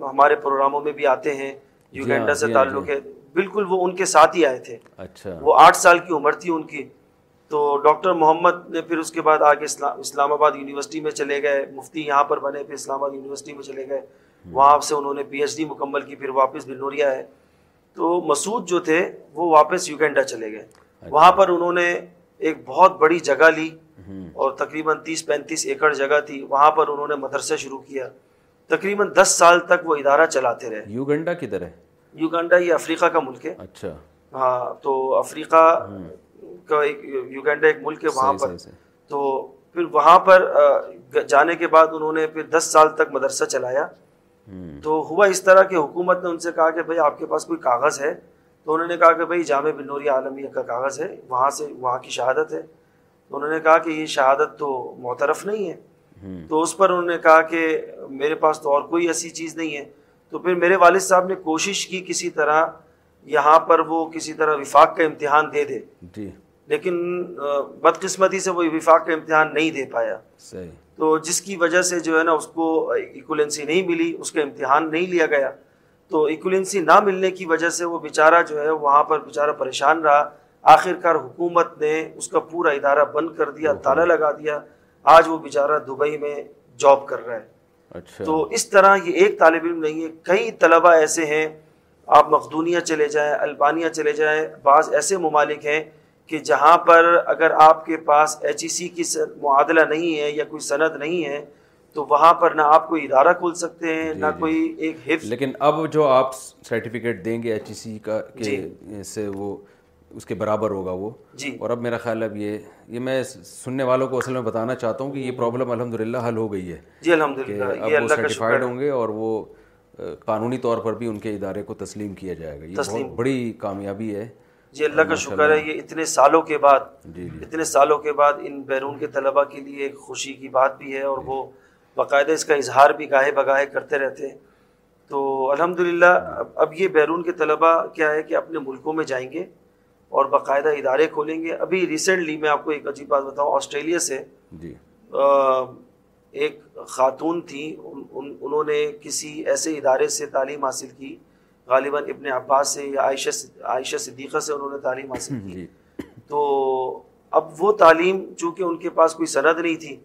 S3: ہمارے پروگراموں میں بھی آتے ہیں
S1: جی
S3: یوگینڈا
S1: ہاں،
S3: سے
S1: جی ہاں،
S3: تعلق
S1: جی۔
S3: ہے۔ بالکل وہ ان کے ساتھ ہی آئے تھے۔
S1: اچھا۔
S3: وہ آٹھ سال کی عمر تھی ان کی۔ تو ڈاکٹر محمد نے پھر اس کے بعد آگے اسلام آباد یونیورسٹی میں چلے گئے مفتی یہاں پر بنے پھر اسلام آباد یونیورسٹی میں چلے گئے۔ وہاں سے انہوں نے پی ایچ ڈی مکمل کی پھر واپس بنوریا ہے۔ تو مسعود جو تھے وہ واپس یوگینڈا چلے گئے۔
S1: اچھا۔
S3: وہاں پر انہوں نے ایک بہت بڑی جگہ لی اور تقریباً تیس پینتیس ایکڑ جگہ تھی۔ وہاں پر انہوں نے مدرسہ شروع کیا۔ تقریباً دس سال تک وہ ادارہ چلاتے رہے۔
S1: یوگنڈا کدھر ہے؟
S3: یوگنڈا یہ افریقہ کا ملک ہے۔
S1: اچھا۔
S3: ہاں تو افریقہ کا ایک یوگینڈا ایک ملک ہے وہاں پر۔ تو پھر وہاں پر جانے کے بعد انہوں نے پھر دس سال تک مدرسہ چلایا۔ تو ہوا اس طرح کہ حکومت نے ان سے کہا کہ بھائی آپ کے پاس کوئی کاغذ ہے۔ تو انہوں نے کہا کہ بھائی جامع بنوری عالمیہ کا کاغذ ہے وہاں سے وہاں کی شہادت ہے۔ تو انہوں نے کہا کہ یہ شہادت تو معترف نہیں ہے۔ تو اس پر انہوں نے کہا کہ میرے پاس تو اور کوئی ایسی چیز نہیں ہے۔ تو پھر میرے والد صاحب نے کوشش کی کسی طرح یہاں پر وہ کسی طرح وفاق کا امتحان دے دے۔
S1: جی۔
S3: لیکن بدقسمتی سے وہ وفاق کا امتحان نہیں دے پایا۔
S1: صحیح۔
S3: تو جس کی وجہ سے جو ہے نا اس کو ایکولنسی نہیں ملی اس کا امتحان نہیں لیا گیا۔ تو ایکولنسی نہ ملنے کی وجہ سے وہ بیچارہ جو ہے وہاں پر بیچارہ پریشان رہا۔ آخر کار حکومت نے اس کا پورا ادارہ بند کر دیا تالا لگا دیا۔ آج وہ بیچارہ دبئی میں جاب کر رہا ہے۔
S1: اچھا۔
S3: تو اس طرح یہ ایک طالب علم نہیں ہے۔ کئی طلبہ ایسے ہیں آپ مقدونیہ چلے جائیں البانیہ چلے جائیں بعض ایسے ممالک ہیں کہ جہاں پر اگر آپ کے پاس ایچ ای سی کی معادلہ نہیں ہے یا کوئی سند نہیں ہے تو وہاں پر نہ آپ کوئی ادارہ کھول سکتے ہیں نہ کوئی ایک حفظ۔
S1: لیکن اب جو آپ سرٹیفکیٹ دیں گے ایچ ای سی کا کہ سے وہ اس کے برابر ہوگا وہ۔
S3: جی۔
S1: اور اب میرا خیال اب یہ یہ میں سننے والوں کو اصل میں بتانا چاہتا ہوں کہ یہ پرابلم الحمد للہ حل ہو گئی ہے۔
S3: جی الحمد للہ
S1: اب وہ سرٹیفائڈ ہوں گے اور وہ قانونی طور پر بھی ان کے ادارے کو تسلیم کیا جائے گا۔ یہ بہت بڑی کامیابی ہے۔
S3: جی اللہ کا شکر ہے یہ اتنے سالوں کے بعد
S1: جی جی۔
S3: اتنے سالوں کے بعد ان بیرون کے طلبہ کے لیے ایک خوشی کی بات بھی ہے اور وہ باقاعدہ اس کا اظہار بھی گاہے بگاہے کرتے رہتے ہیں۔ تو الحمد للہ اب یہ بیرون کے طلبہ کیا ہے کہ اپنے ملکوں میں جائیں گے اور باقاعدہ ادارے کھولیں گے۔ ابھی ریسنٹلی میں آپ کو ایک عجیب بات بتاؤں آسٹریلیا سے
S1: جی۔
S3: ایک خاتون تھی ان ان- انہوں نے کسی ایسے ادارے سے تعلیم حاصل کی غالباً ابن عباس سے یا عائشہ عائشہ صدیقہ سے انہوں نے تعلیم حاصل کی۔
S1: جی۔
S3: تو اب وہ تعلیم چونکہ ان کے پاس کوئی سند نہیں تھی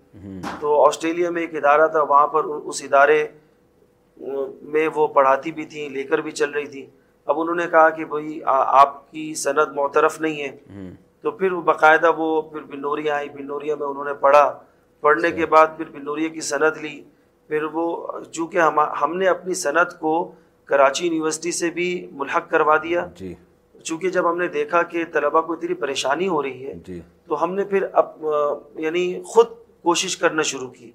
S3: تو آسٹریلیا میں ایک ادارہ تھا وہاں پر اس ادارے میں وہ پڑھاتی بھی تھیں لے کر بھی چل رہی تھی اب انہوں نے کہا کہ بھائی آپ کی سند معترف نہیں ہے۔ تو پھر وہ باقاعدہ وہ پھر بنوریا آئی۔ بنوریا میں انہوں نے پڑھا۔ پڑھنے کے بعد پھر بنوریا کی سند لی۔ پھر وہ چونکہ ہم ہم نے اپنی سند کو کراچی یونیورسٹی سے بھی ملحق کروا دیا۔
S1: جی۔
S3: چونکہ جب ہم نے دیکھا کہ طلبہ کو اتنی پریشانی ہو رہی ہے
S1: جی۔
S3: تو ہم نے پھر اپ یعنی خود کوشش کرنا شروع کی۔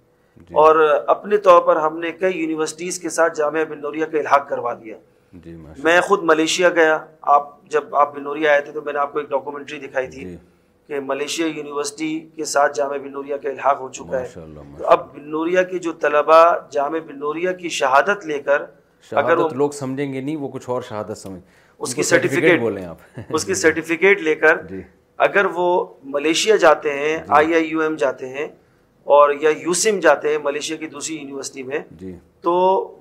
S3: اور اپنے طور پر ہم نے کئی یونیورسٹیز کے ساتھ جامعہ بنوریا کا الحاق کروا دیا۔
S1: جی
S3: میں خود ملیشیا گیا۔ آپ جب آپ بنوریا آئے تھے تو میں نے آپ کو ایک ڈاکومنٹری دکھائی تھی
S1: جی۔
S3: کہ ملیشیا یونیورسٹی کے ساتھ جامعہ بنوریا کا الحاق ہو چکا ہے۔ تو اب بنوریا کے جو طلبہ جامعہ بنوریا کی شہادت لے کر اگر
S1: لوگ سمجھیں گے نہیں وہ کچھ اور شہادت سمجھ
S3: اس کی سرٹیفکیٹ
S1: بولیں آپ۔
S3: اس کی سرٹیفکیٹ لے کر
S1: جی۔
S3: اگر وہ ملیشیا جاتے ہیں آئی آئی یو ایم جاتے ہیں اور یا یوسم جاتے ہیں ملیشیا کی دوسری یونیورسٹی میں
S1: جی۔
S3: تو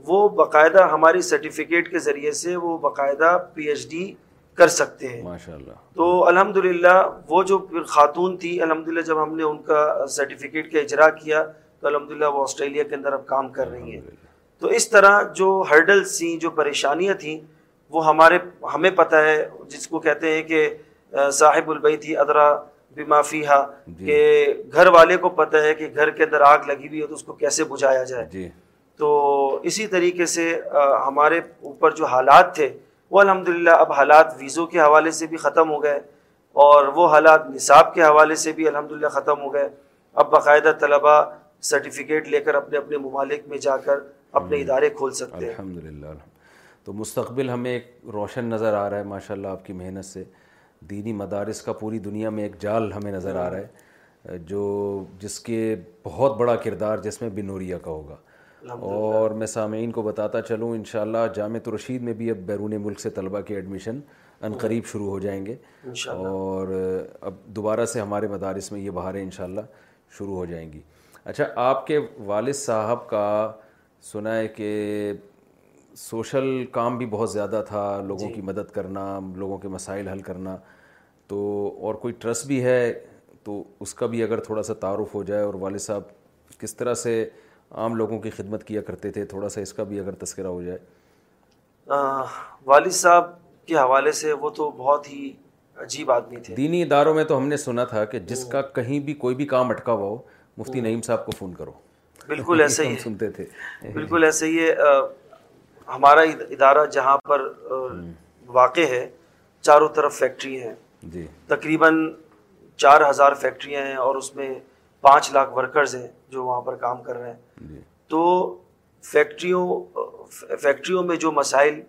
S3: وہ باقاعدہ ہماری سرٹیفکیٹ کے ذریعے سے وہ باقاعدہ پی ایچ ڈی کر سکتے ہیں۔
S1: ماشاء اللہ
S3: تو الحمد للہ وہ جو پھر خاتون تھی الحمد للہ جب ہم نے ان کا سرٹیفکیٹ کا اجرا کیا تو الحمد للہ وہ آسٹریلیا کے اندر اب کام کر رہی ہیں۔ تو اس طرح جو ہرڈلس تھیں جو پریشانیاں تھیں وہ ہمارے ہمیں پتہ ہے جس کو کہتے ہیں کہ صاحب البیت ہی ادرا بما فیہا کہ گھر والے کو پتہ ہے کہ گھر کے اندر آگ لگی ہوئی ہے تو اس کو کیسے بجھایا جائے۔
S1: جی۔
S3: تو اسی طریقے سے ہمارے اوپر جو حالات تھے وہ الحمدللہ اب حالات ویزوں کے حوالے سے بھی ختم ہو گئے اور وہ حالات نصاب کے حوالے سے بھی الحمدللہ ختم ہو گئے۔ اب باقاعدہ طلبہ سرٹیفکیٹ لے کر اپنے اپنے ممالک میں جا کر اپنے ادارے کھول سکتے ہیں۔
S1: الحمد. للہ تو مستقبل ہمیں ایک روشن نظر آ رہا ہے ماشاء اللہ آپ کی محنت سے۔ دینی مدارس کا پوری دنیا میں ایک جال ہمیں نظر آ رہا ہے جو جس کے بہت بڑا کردار جس میں بنوریا کا ہوگا۔ اور میں سامعین کو بتاتا چلوں انشاءاللہ جامع رشید میں بھی اب بیرون ملک سے طلبہ کے ایڈمیشن ان قریب شروع ہو جائیں گے۔ اور اب دوبارہ سے ہمارے مدارس میں یہ بہاریں انشاءاللہ شروع ہو جائیں گی۔ اچھا آپ کے والد صاحب کا سنا ہے کہ سوشل کام بھی بہت زیادہ تھا لوگوں کی مدد کرنا لوگوں کے مسائل حل کرنا۔ تو اور کوئی ٹرسٹ بھی ہے تو اس کا بھی اگر تھوڑا سا تعارف ہو جائے اور والد صاحب کس طرح سے عام لوگوں کی خدمت کیا کرتے تھے تھوڑا سا اس کا بھی اگر تذکرہ ہو جائے۔
S3: آ، والد صاحب کے حوالے سے وہ تو بہت ہی عجیب آدمی تھے۔
S1: دینی اداروں میں تو ہم نے سنا تھا کہ جس کا کہیں بھی کوئی بھی کام اٹکا ہوا ہو مفتی نعیم صاحب کو فون کرو۔
S3: بالکل ایسے ہی
S1: سنتے تھے۔
S3: بالکل ایسے ہی ہمارا اد- ادارہ جہاں پر واقع ہے چاروں طرف فیکٹری ہیں۔
S1: جی۔
S3: تقریباً چار ہزار فیکٹریاں ہیں اور اس میں پانچ لاکھ ورکرز ہیں جو وہاں پر کام کر رہے ہیں۔
S1: جی۔
S3: تو فیکٹریوں فیکٹریوں میں جو مسائل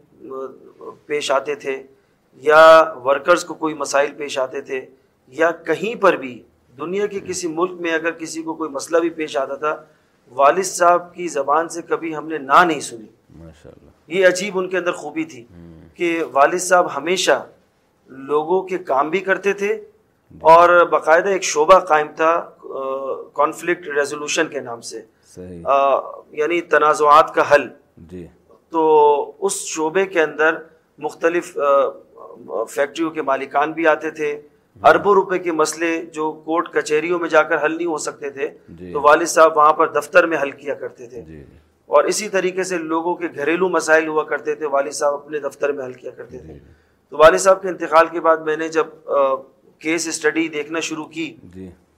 S3: پیش آتے تھے یا ورکرز کو کوئی مسائل پیش آتے تھے یا کہیں پر بھی دنیا کے کسی ملک میں اگر کسی کو کوئی مسئلہ بھی پیش آتا تھا والد صاحب کی زبان سے کبھی ہم نے نہ نہیں سنی۔ یہ عجیب ان کے اندر خوبی تھی کہ والد صاحب ہمیشہ لوگوں کے کام بھی کرتے تھے اور باقاعدہ ایک شعبہ قائم تھا کانفلکٹ ریزولوشن کے نام سے۔
S1: صحیح۔
S3: آ، یعنی تنازعات کا حل۔
S1: جی۔
S3: تو اس شعبے کے اندر مختلف فیکٹریوں کے مالکان بھی آتے تھے۔ اربوں روپے کے مسئلے جو کورٹ کچہریوں میں جا کر حل نہیں ہو سکتے تھے تو والد صاحب وہاں پر دفتر میں حل کیا کرتے تھے۔ اور اسی طریقے سے لوگوں کے گھریلو مسائل ہوا کرتے تھے والد صاحب اپنے دفتر میں حل کیا کرتے تھے۔ تو والد صاحب کے انتقال کے بعد میں نے جب کیس اسٹڈی دیکھنا شروع کی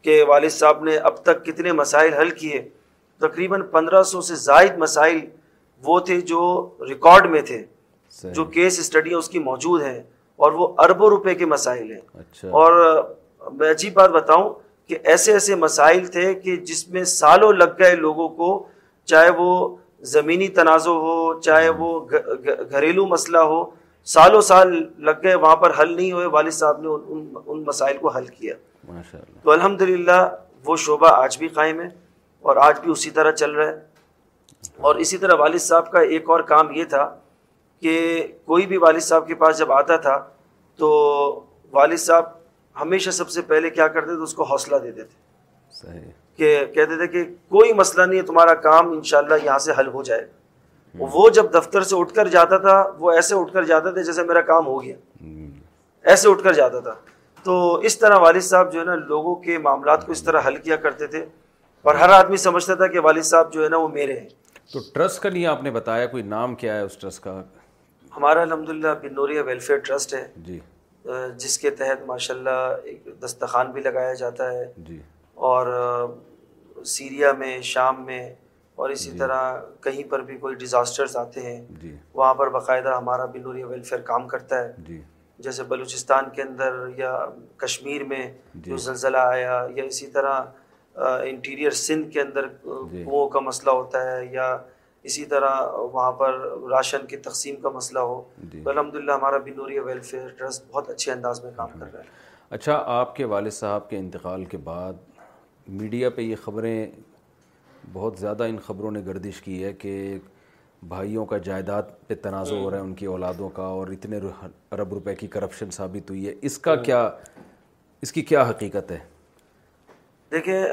S3: کہ والد صاحب نے اب تک کتنے مسائل حل کیے تقریباً پندرہ سو سے زائد مسائل وہ تھے جو ریکارڈ میں تھے جو کیس اسٹڈی اس کی موجود ہیں۔ اور وہ اربوں روپے کے مسائل ہیں۔ اچھا۔ اور میں عجیب بات بتاؤں کہ ایسے ایسے مسائل تھے کہ جس میں سالوں لگ گئے لوگوں کو چاہے وہ زمینی تنازع ہو چاہے وہ گھریلو مسئلہ ہو سالوں سال لگ گئے وہاں پر حل نہیں ہوئے والد صاحب نے ان ان مسائل کو حل کیا۔ تو الحمد وہ شعبہ آج بھی قائم ہے اور آج بھی اسی طرح چل رہا ہے۔ اور اسی طرح والد صاحب کا ایک اور کام یہ تھا کہ کوئی بھی والد صاحب کے پاس جب آتا تھا تو والد صاحب ہمیشہ سب سے پہلے کیا کرتے تھے؟ اس کو حوصلہ دیتے تھے۔ کہ کہتے تھے کہ کوئی مسئلہ نہیں ہے تمہارا کام انشاءاللہ یہاں سے حل ہو جائے۔ وہ جب دفتر سے اٹھ کر جاتا تھا وہ ایسے اٹھ کر جاتا تھا جیسے میرا کام ہو گیا۔ ایسے اٹھ کر جاتا تھا۔ تو اس طرح والد صاحب جو ہے نا لوگوں کے معاملات کو اس طرح حل کیا کرتے تھے۔ اور ہر آدمی سمجھتا تھا کہ والد صاحب جو ہے نا وہ میرے ہیں۔
S1: تو ٹرسٹ کا نہیں آپ نے بتایا کوئی نام کیا ہے اس ٹرسٹ کا؟
S3: ہمارا الحمد للہ بنوریا ویلفیئر ٹرسٹ ہے۔ جی۔ جس کے تحت ماشاء اللہ ایک دستخان بھی لگایا جاتا ہے۔ جی۔ اور سیریا میں شام میں اور اسی جی۔ طرح کہیں پر بھی کوئی ڈیزاسٹرز آتے ہیں۔ جی۔ وہاں پر باقاعدہ ہمارا بنوریا ویلفیئر کام کرتا ہے۔ جی۔ جیسے بلوچستان کے اندر یا کشمیر میں جی۔ جو زلزلہ آیا یا اسی طرح انٹیریئر سندھ کے اندر جی۔ کنوؤں کا مسئلہ ہوتا ہے یا اسی طرح وہاں پر راشن کی تقسیم کا مسئلہ ہو جی۔ تو الحمد للہ ہمارا بنوری ویلفیئر ٹرسٹ بہت اچھے انداز میں کام کر رہا ہے۔
S1: اچھا آپ کے والد صاحب کے انتقال کے بعد میڈیا پہ یہ خبریں بہت زیادہ ان خبروں نے گردش کی ہے کہ بھائیوں کا جائیداد پہ تنازع ہو رہا ہے ان کی اولادوں کا اور اتنے ارب روپے کی کرپشن ثابت ہوئی ہے۔ اس کا کیا اس کی کیا حقیقت ہے؟
S3: دیکھیں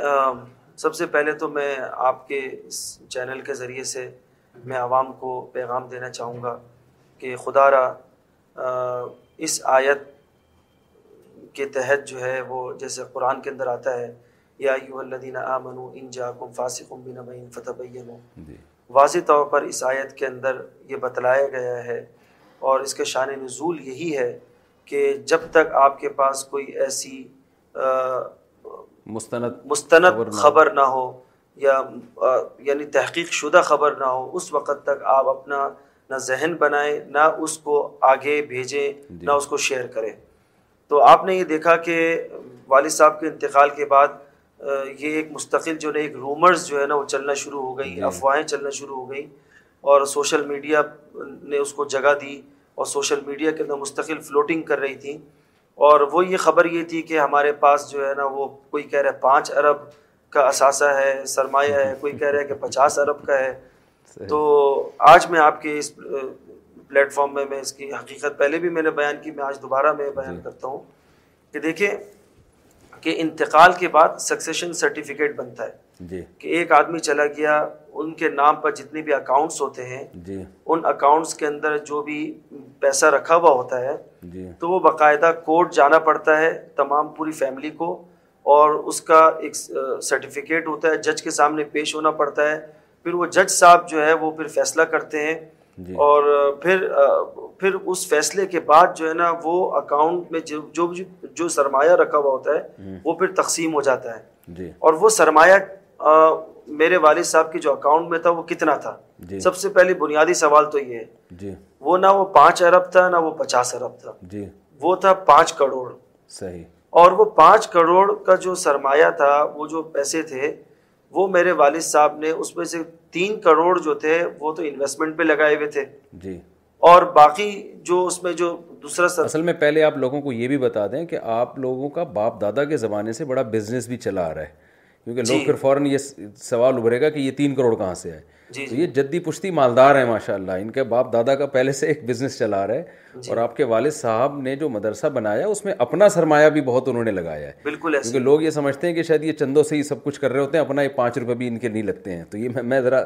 S3: سب سے پہلے تو میں آپ کے اس چینل کے ذریعے سے میں عوام کو پیغام دینا چاہوں گا کہ خدا را اس آیت کے تحت جو ہے وہ جیسے قرآن کے اندر آتا ہے یا الدین آمن ان جا کم فاسق بن فتح جی۔ واضح طور پر اس آیت کے اندر یہ بتلایا گیا ہے اور اس کے شان نزول یہی ہے کہ جب تک آپ کے پاس کوئی ایسی
S1: مستند
S3: مستند خبر نہ ہو یا یعنی تحقیق شدہ خبر نہ ہو اس وقت تک آپ اپنا نہ ذہن بنائیں نہ اس کو آگے بھیجیں جی۔ نہ اس کو شیئر کریں تو آپ نے یہ دیکھا کہ والد صاحب کے انتقال کے بعد یہ ایک مستقل جو ہے ایک رومرز جو ہے نا وہ چلنا شروع ہو گئی جی۔ افواہیں چلنا شروع ہو گئیں اور سوشل میڈیا نے اس کو جگہ دی اور سوشل میڈیا کے اندر مستقل فلوٹنگ کر رہی تھیں اور وہ یہ خبر یہ تھی کہ ہمارے پاس جو ہے نا وہ کوئی کہہ رہا ہے پانچ ارب کا اثاثہ ہے سرمایہ ہے کوئی کہہ رہا ہے کہ پچاس ارب کا ہے۔ تو آج میں آپ کے اس پلیٹ فارم میں میں اس کی حقیقت پہلے بھی میں نے بیان کی میں آج دوبارہ میں بیان جی۔ کرتا ہوں کہ دیکھیں کہ انتقال کے بعد سکسیشن سرٹیفکیٹ بنتا ہے۔ جی۔ کہ ایک آدمی چلا گیا ان کے نام پر جتنے بھی اکاؤنٹس ہوتے ہیں جی۔ ان اکاؤنٹس کے اندر جو بھی پیسہ رکھا ہوا ہوتا ہے جی۔ تو وہ باقاعدہ کورٹ جانا پڑتا ہے تمام پوری فیملی کو اور اس کا ایک سرٹیفکیٹ ہوتا ہے جج کے سامنے پیش ہونا پڑتا ہے۔ پھر وہ جج صاحب جو ہے وہ پھر فیصلہ کرتے ہیں۔ جی۔ اور پھر پھر اس فیصلے کے بعد جو ہے نا وہ اکاؤنٹ میں جو جو جو سرمایہ رکھا ہوا ہوتا ہے وہ پھر تقسیم ہو جاتا ہے۔ جی۔ اور وہ سرمایہ میرے والد صاحب کے جو اکاؤنٹ میں تھا وہ کتنا تھا؟ جی۔ سب سے پہلے بنیادی سوال تو یہ ہے۔ جی۔ وہ نہ وہ پانچ ارب تھا نہ وہ پچاس ارب تھا۔ جی۔ وہ تھا پانچ کروڑ۔ صحیح۔ اور وہ پانچ کروڑ کا جو سرمایہ تھا وہ جو پیسے تھے وہ میرے والد صاحب نے اس میں سے تین کروڑ جو تھے وہ تو انویسٹمنٹ پہ لگائے ہوئے تھے۔ جی۔ اور باقی جو اس میں جو دوسرا
S1: سر اصل میں پہلے آپ لوگوں کو یہ بھی بتا دیں کہ آپ لوگوں کا باپ دادا کے زمانے سے بڑا بزنس بھی چلا آ رہا ہے۔ کیونکہ لوگ جی۔ پھر فوراً یہ سوال ابھرے گا کہ یہ تین کروڑ کہاں سے ہے جی، تو یہ جدی پشتی مالدار ہیں ماشاء اللہ ان کے باپ دادا کا پہلے سے ایک بزنس چلا رہا ہے اور آپ کے والد صاحب نے جو مدرسہ بنایا اس میں اپنا سرمایہ بھی بہت انہوں نے لگایا ہے۔ بالکل کیونکہ لوگ یہ سمجھتے ہیں کہ شاید یہ چندوں سے ہی سب کچھ کر رہے ہوتے ہیں اپنا یہ پانچ روپے بھی ان کے نہیں لگتے ہیں۔ تو یہ میں ذرا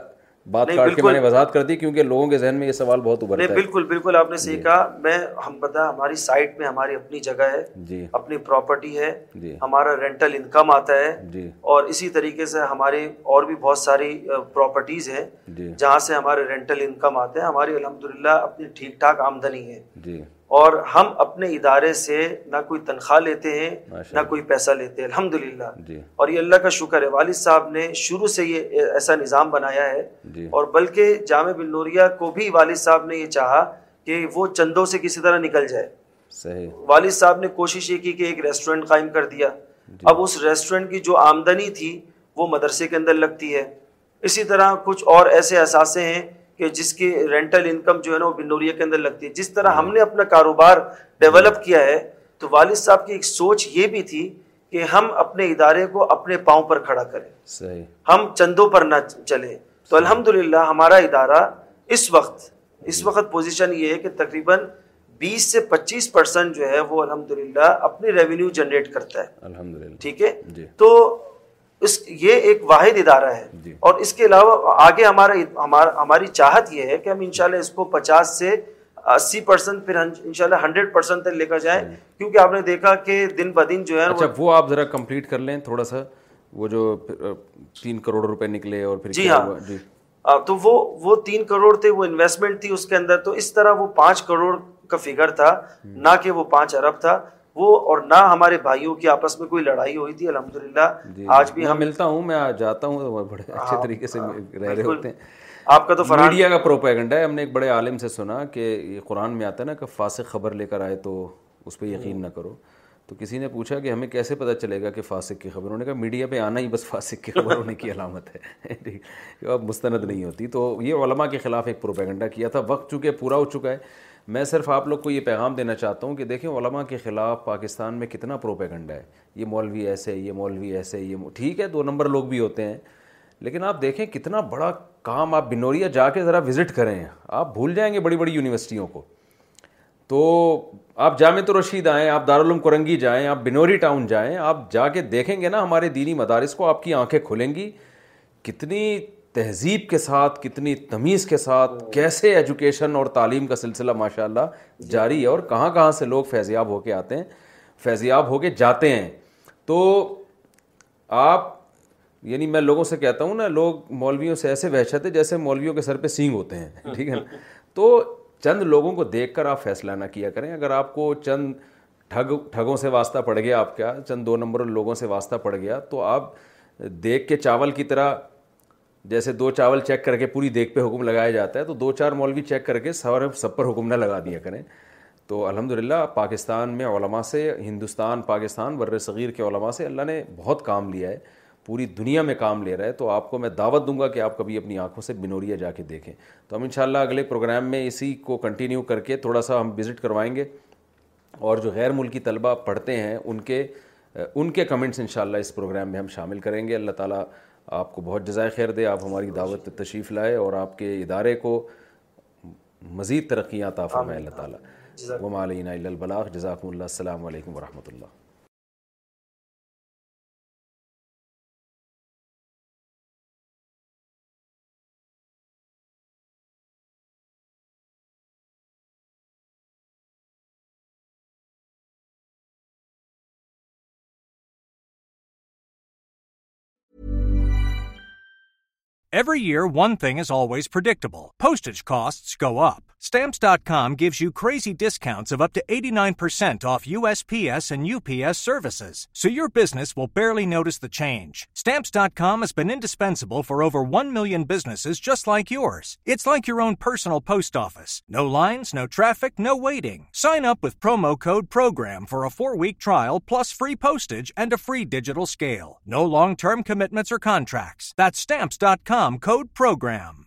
S1: بات کاٹ کے میں نے وضاحت کر دی کیونکہ لوگوں کے ذہن میں یہ سوال بہت ابھرتا ہے۔
S3: بالکل بالکل آپ نے صحیح کہا۔ میں ہم پتہ ہماری سائٹ میں ہماری اپنی جگہ ہے
S1: جی۔
S3: اپنی پراپرٹی ہے
S1: جی۔
S3: ہمارا رینٹل انکم آتا ہے۔
S1: جی۔
S3: اور اسی طریقے سے ہمارے اور بھی بہت ساری پراپرٹیز ہیں
S1: جی۔
S3: جہاں سے ہمارے رینٹل انکم آتے ہیں۔ ہماری الحمدللہ اپنی ٹھیک ٹھاک آمدنی ہے۔
S1: جی۔
S3: اور ہم اپنے ادارے سے نہ کوئی تنخواہ لیتے ہیں نہ کوئی پیسہ لیتے ہیں۔ الحمد للہ
S1: جی۔
S3: اور یہ اللہ کا شکر ہے والد صاحب نے شروع سے یہ ایسا نظام بنایا ہے۔
S1: جی۔
S3: اور بلکہ جامع بن نوریہ کو بھی والد صاحب نے یہ چاہا کہ وہ چندوں سے کسی طرح نکل جائے۔
S1: صحیح۔
S3: والد صاحب نے کوشش یہ کی کہ ایک ریسٹورینٹ قائم کر دیا۔
S1: جی۔
S3: اب اس ریسٹورینٹ کی جو آمدنی تھی وہ مدرسے کے اندر لگتی ہے۔ اسی طرح کچھ اور ایسے اثاثے ہیں کہ جس کی رینٹل انکم جو ہے نا وہ بنوریا کے اندر لگتی ہے۔ جس طرح ہم نے اپنا کاروبار ڈیولپ کیا ہے تو والد صاحب کی ایک سوچ یہ بھی تھی کہ ہم اپنے ادارے کو اپنے پاؤں پر کھڑا کریں۔
S1: صحیح۔
S3: ہم چندوں پر نہ چلے تو الحمدللہ ہمارا ادارہ اس وقت اس وقت پوزیشن یہ ہے کہ تقریباً بیس سے پچیس پرسنٹ جو ہے وہ الحمدللہ اپنی ریونیو جنریٹ کرتا ہے۔
S1: الحمد للہ
S3: ٹھیک ہے؟
S1: جی۔
S3: تو اس یہ ایک واحد ادارہ ہے
S1: جی۔
S3: اور اس کے علاوہ آگے ہمارا ہماری چاہت یہ ہے کہ ہم انشاءاللہ اس کو پچاس سے اسی پرسنٹ پھر انشاءاللہ ہنڈریڈ پرسنٹ تک لے کر جائیں۔ کیونکہ آپ نے دیکھا کہ دن بدن جو ہے
S1: اچھا وہ آپ ذرا کمپلیٹ کر لیں تھوڑا سا۔ وہ جو تین کروڑ روپے نکلے اور پھر
S3: جی ہاں۔
S1: جی۔
S3: تو وہ وہ تین کروڑ تھے وہ انویسٹمنٹ تھی اس کے اندر تو اس طرح وہ پانچ کروڑ کا فگر تھا۔ نہ کہ وہ پانچ ارب تھا۔ وہ اور نہ ہمارے بھائیوں کی آپس میں کوئی لڑائی ہوئی تھی الحمدللہ۔
S1: جی
S3: آج بھی ہم
S1: ملتا ہوں میں جاتا ہوں تو بڑے اچھے طریقے سے رہ رہے ہوتے ہیں۔
S3: آپ کا تو
S1: میڈیا کا پروپیگنڈا ہے۔ ہم نے ایک بڑے عالم سے سنا کہ یہ قرآن میں آتا ہے نا کہ فاسق خبر لے کر آئے تو اس پہ یقین نہ کرو۔ تو کسی نے پوچھا کہ ہمیں کیسے پتہ چلے گا کہ فاسق کی خبر؟ انہوں نے کہا میڈیا پہ آنا ہی بس فاسق کی خبر ہونے کی علامت ہے۔ اب مستند نہیں ہوتی۔ تو یہ علماء کے خلاف ایک پروپیگنڈا کیا تھا۔ وقت چونکہ پورا ہو چکا ہے میں صرف آپ لوگ کو یہ پیغام دینا چاہتا ہوں کہ دیکھیں علماء کے خلاف پاکستان میں کتنا پروپیگنڈا ہے۔ یہ مولوی ایسے، یہ مولوی ایسے، یہ ٹھیک ہے، دو نمبر لوگ بھی ہوتے ہیں، لیکن آپ دیکھیں کتنا بڑا کام آپ بنوریا جا کے ذرا وزٹ کریں۔ آپ بھول جائیں گے بڑی بڑی یونیورسٹیوں کو۔ تو آپ جامع رشید آئیں، آپ دارالعلوم کرنگی جائیں، آپ بنوری ٹاؤن جائیں، آپ جا کے دیکھیں گے نا ہمارے دینی مدارس کو، آپ کی آنکھیں کھلیں گی۔ کتنی تہذیب کے ساتھ، کتنی تمیز کے ساتھ، کیسے ایجوکیشن اور تعلیم کا سلسلہ ماشاء اللہ جاری ہے اور کہاں کہاں سے لوگ فیضیاب ہو کے آتے ہیں، فیضیاب ہو کے جاتے ہیں۔ تو آپ یعنی میں لوگوں سے کہتا ہوں نا، لوگ مولویوں سے ایسے وحشت ہے جیسے مولویوں کے سر پہ سینگ ہوتے ہیں، ٹھیک ہے نا؟ تو چند لوگوں کو دیکھ کر آپ فیصلہ نہ کیا کریں۔ اگر آپ کو چند ٹھگ، ٹھگوں سے واسطہ پڑ گیا آپ کا، چند دو نمبر لوگوں سے واسطہ پڑ گیا، تو آپ دیکھ کے چاول کی طرح جیسے دو چاول چیک کر کے پوری دیکھ پہ حکم لگایا جاتا ہے، تو دو چار مولوی چیک کر کے سارے سب پر حکم نہ لگا دیا کریں۔ تو الحمدللہ، پاکستان میں علماء سے، ہندوستان، پاکستان بر صغیر کے علماء سے اللہ نے بہت کام لیا ہے، پوری دنیا میں کام لے رہا ہے۔ تو آپ کو میں دعوت دوں گا کہ آپ کبھی اپنی آنکھوں سے بنوریا جا کے دیکھیں۔ تو ہم انشاءاللہ اگلے پروگرام میں اسی کو کنٹینیو کر کے تھوڑا سا ہم وزٹ کروائیں گے۔ اور جو غیر ملکی طلبہ پڑھتے ہیں، ان کے ان کے کمنٹس انشاءاللہ اس پروگرام میں ہم شامل کریں گے۔ اللہ تعالیٰ آپ کو بہت جزائے خیر دے آپ ہماری دعوت تشریف لائے اور آپ کے ادارے کو مزید ترقیاں عطا فرمائے اللہ تعالیٰ۔ وما علینا الا البلاغ جزاکم اللہ السلام علیکم ورحمۃ اللہ۔
S4: Every year, one thing is always predictable postage costs go up. Stamps.com gives you crazy discounts of up to 89% off USPS and UPS services, so your business will barely notice the change. Stamps.com has been indispensable for over 1 million businesses just like yours. It's like your own personal post office. No lines, no traffic, no waiting. Sign up with promo code PROGRAM for a four week trial plus free postage and a free digital scale. No long term commitments or contracts. That's Stamps.com code PROGRAM.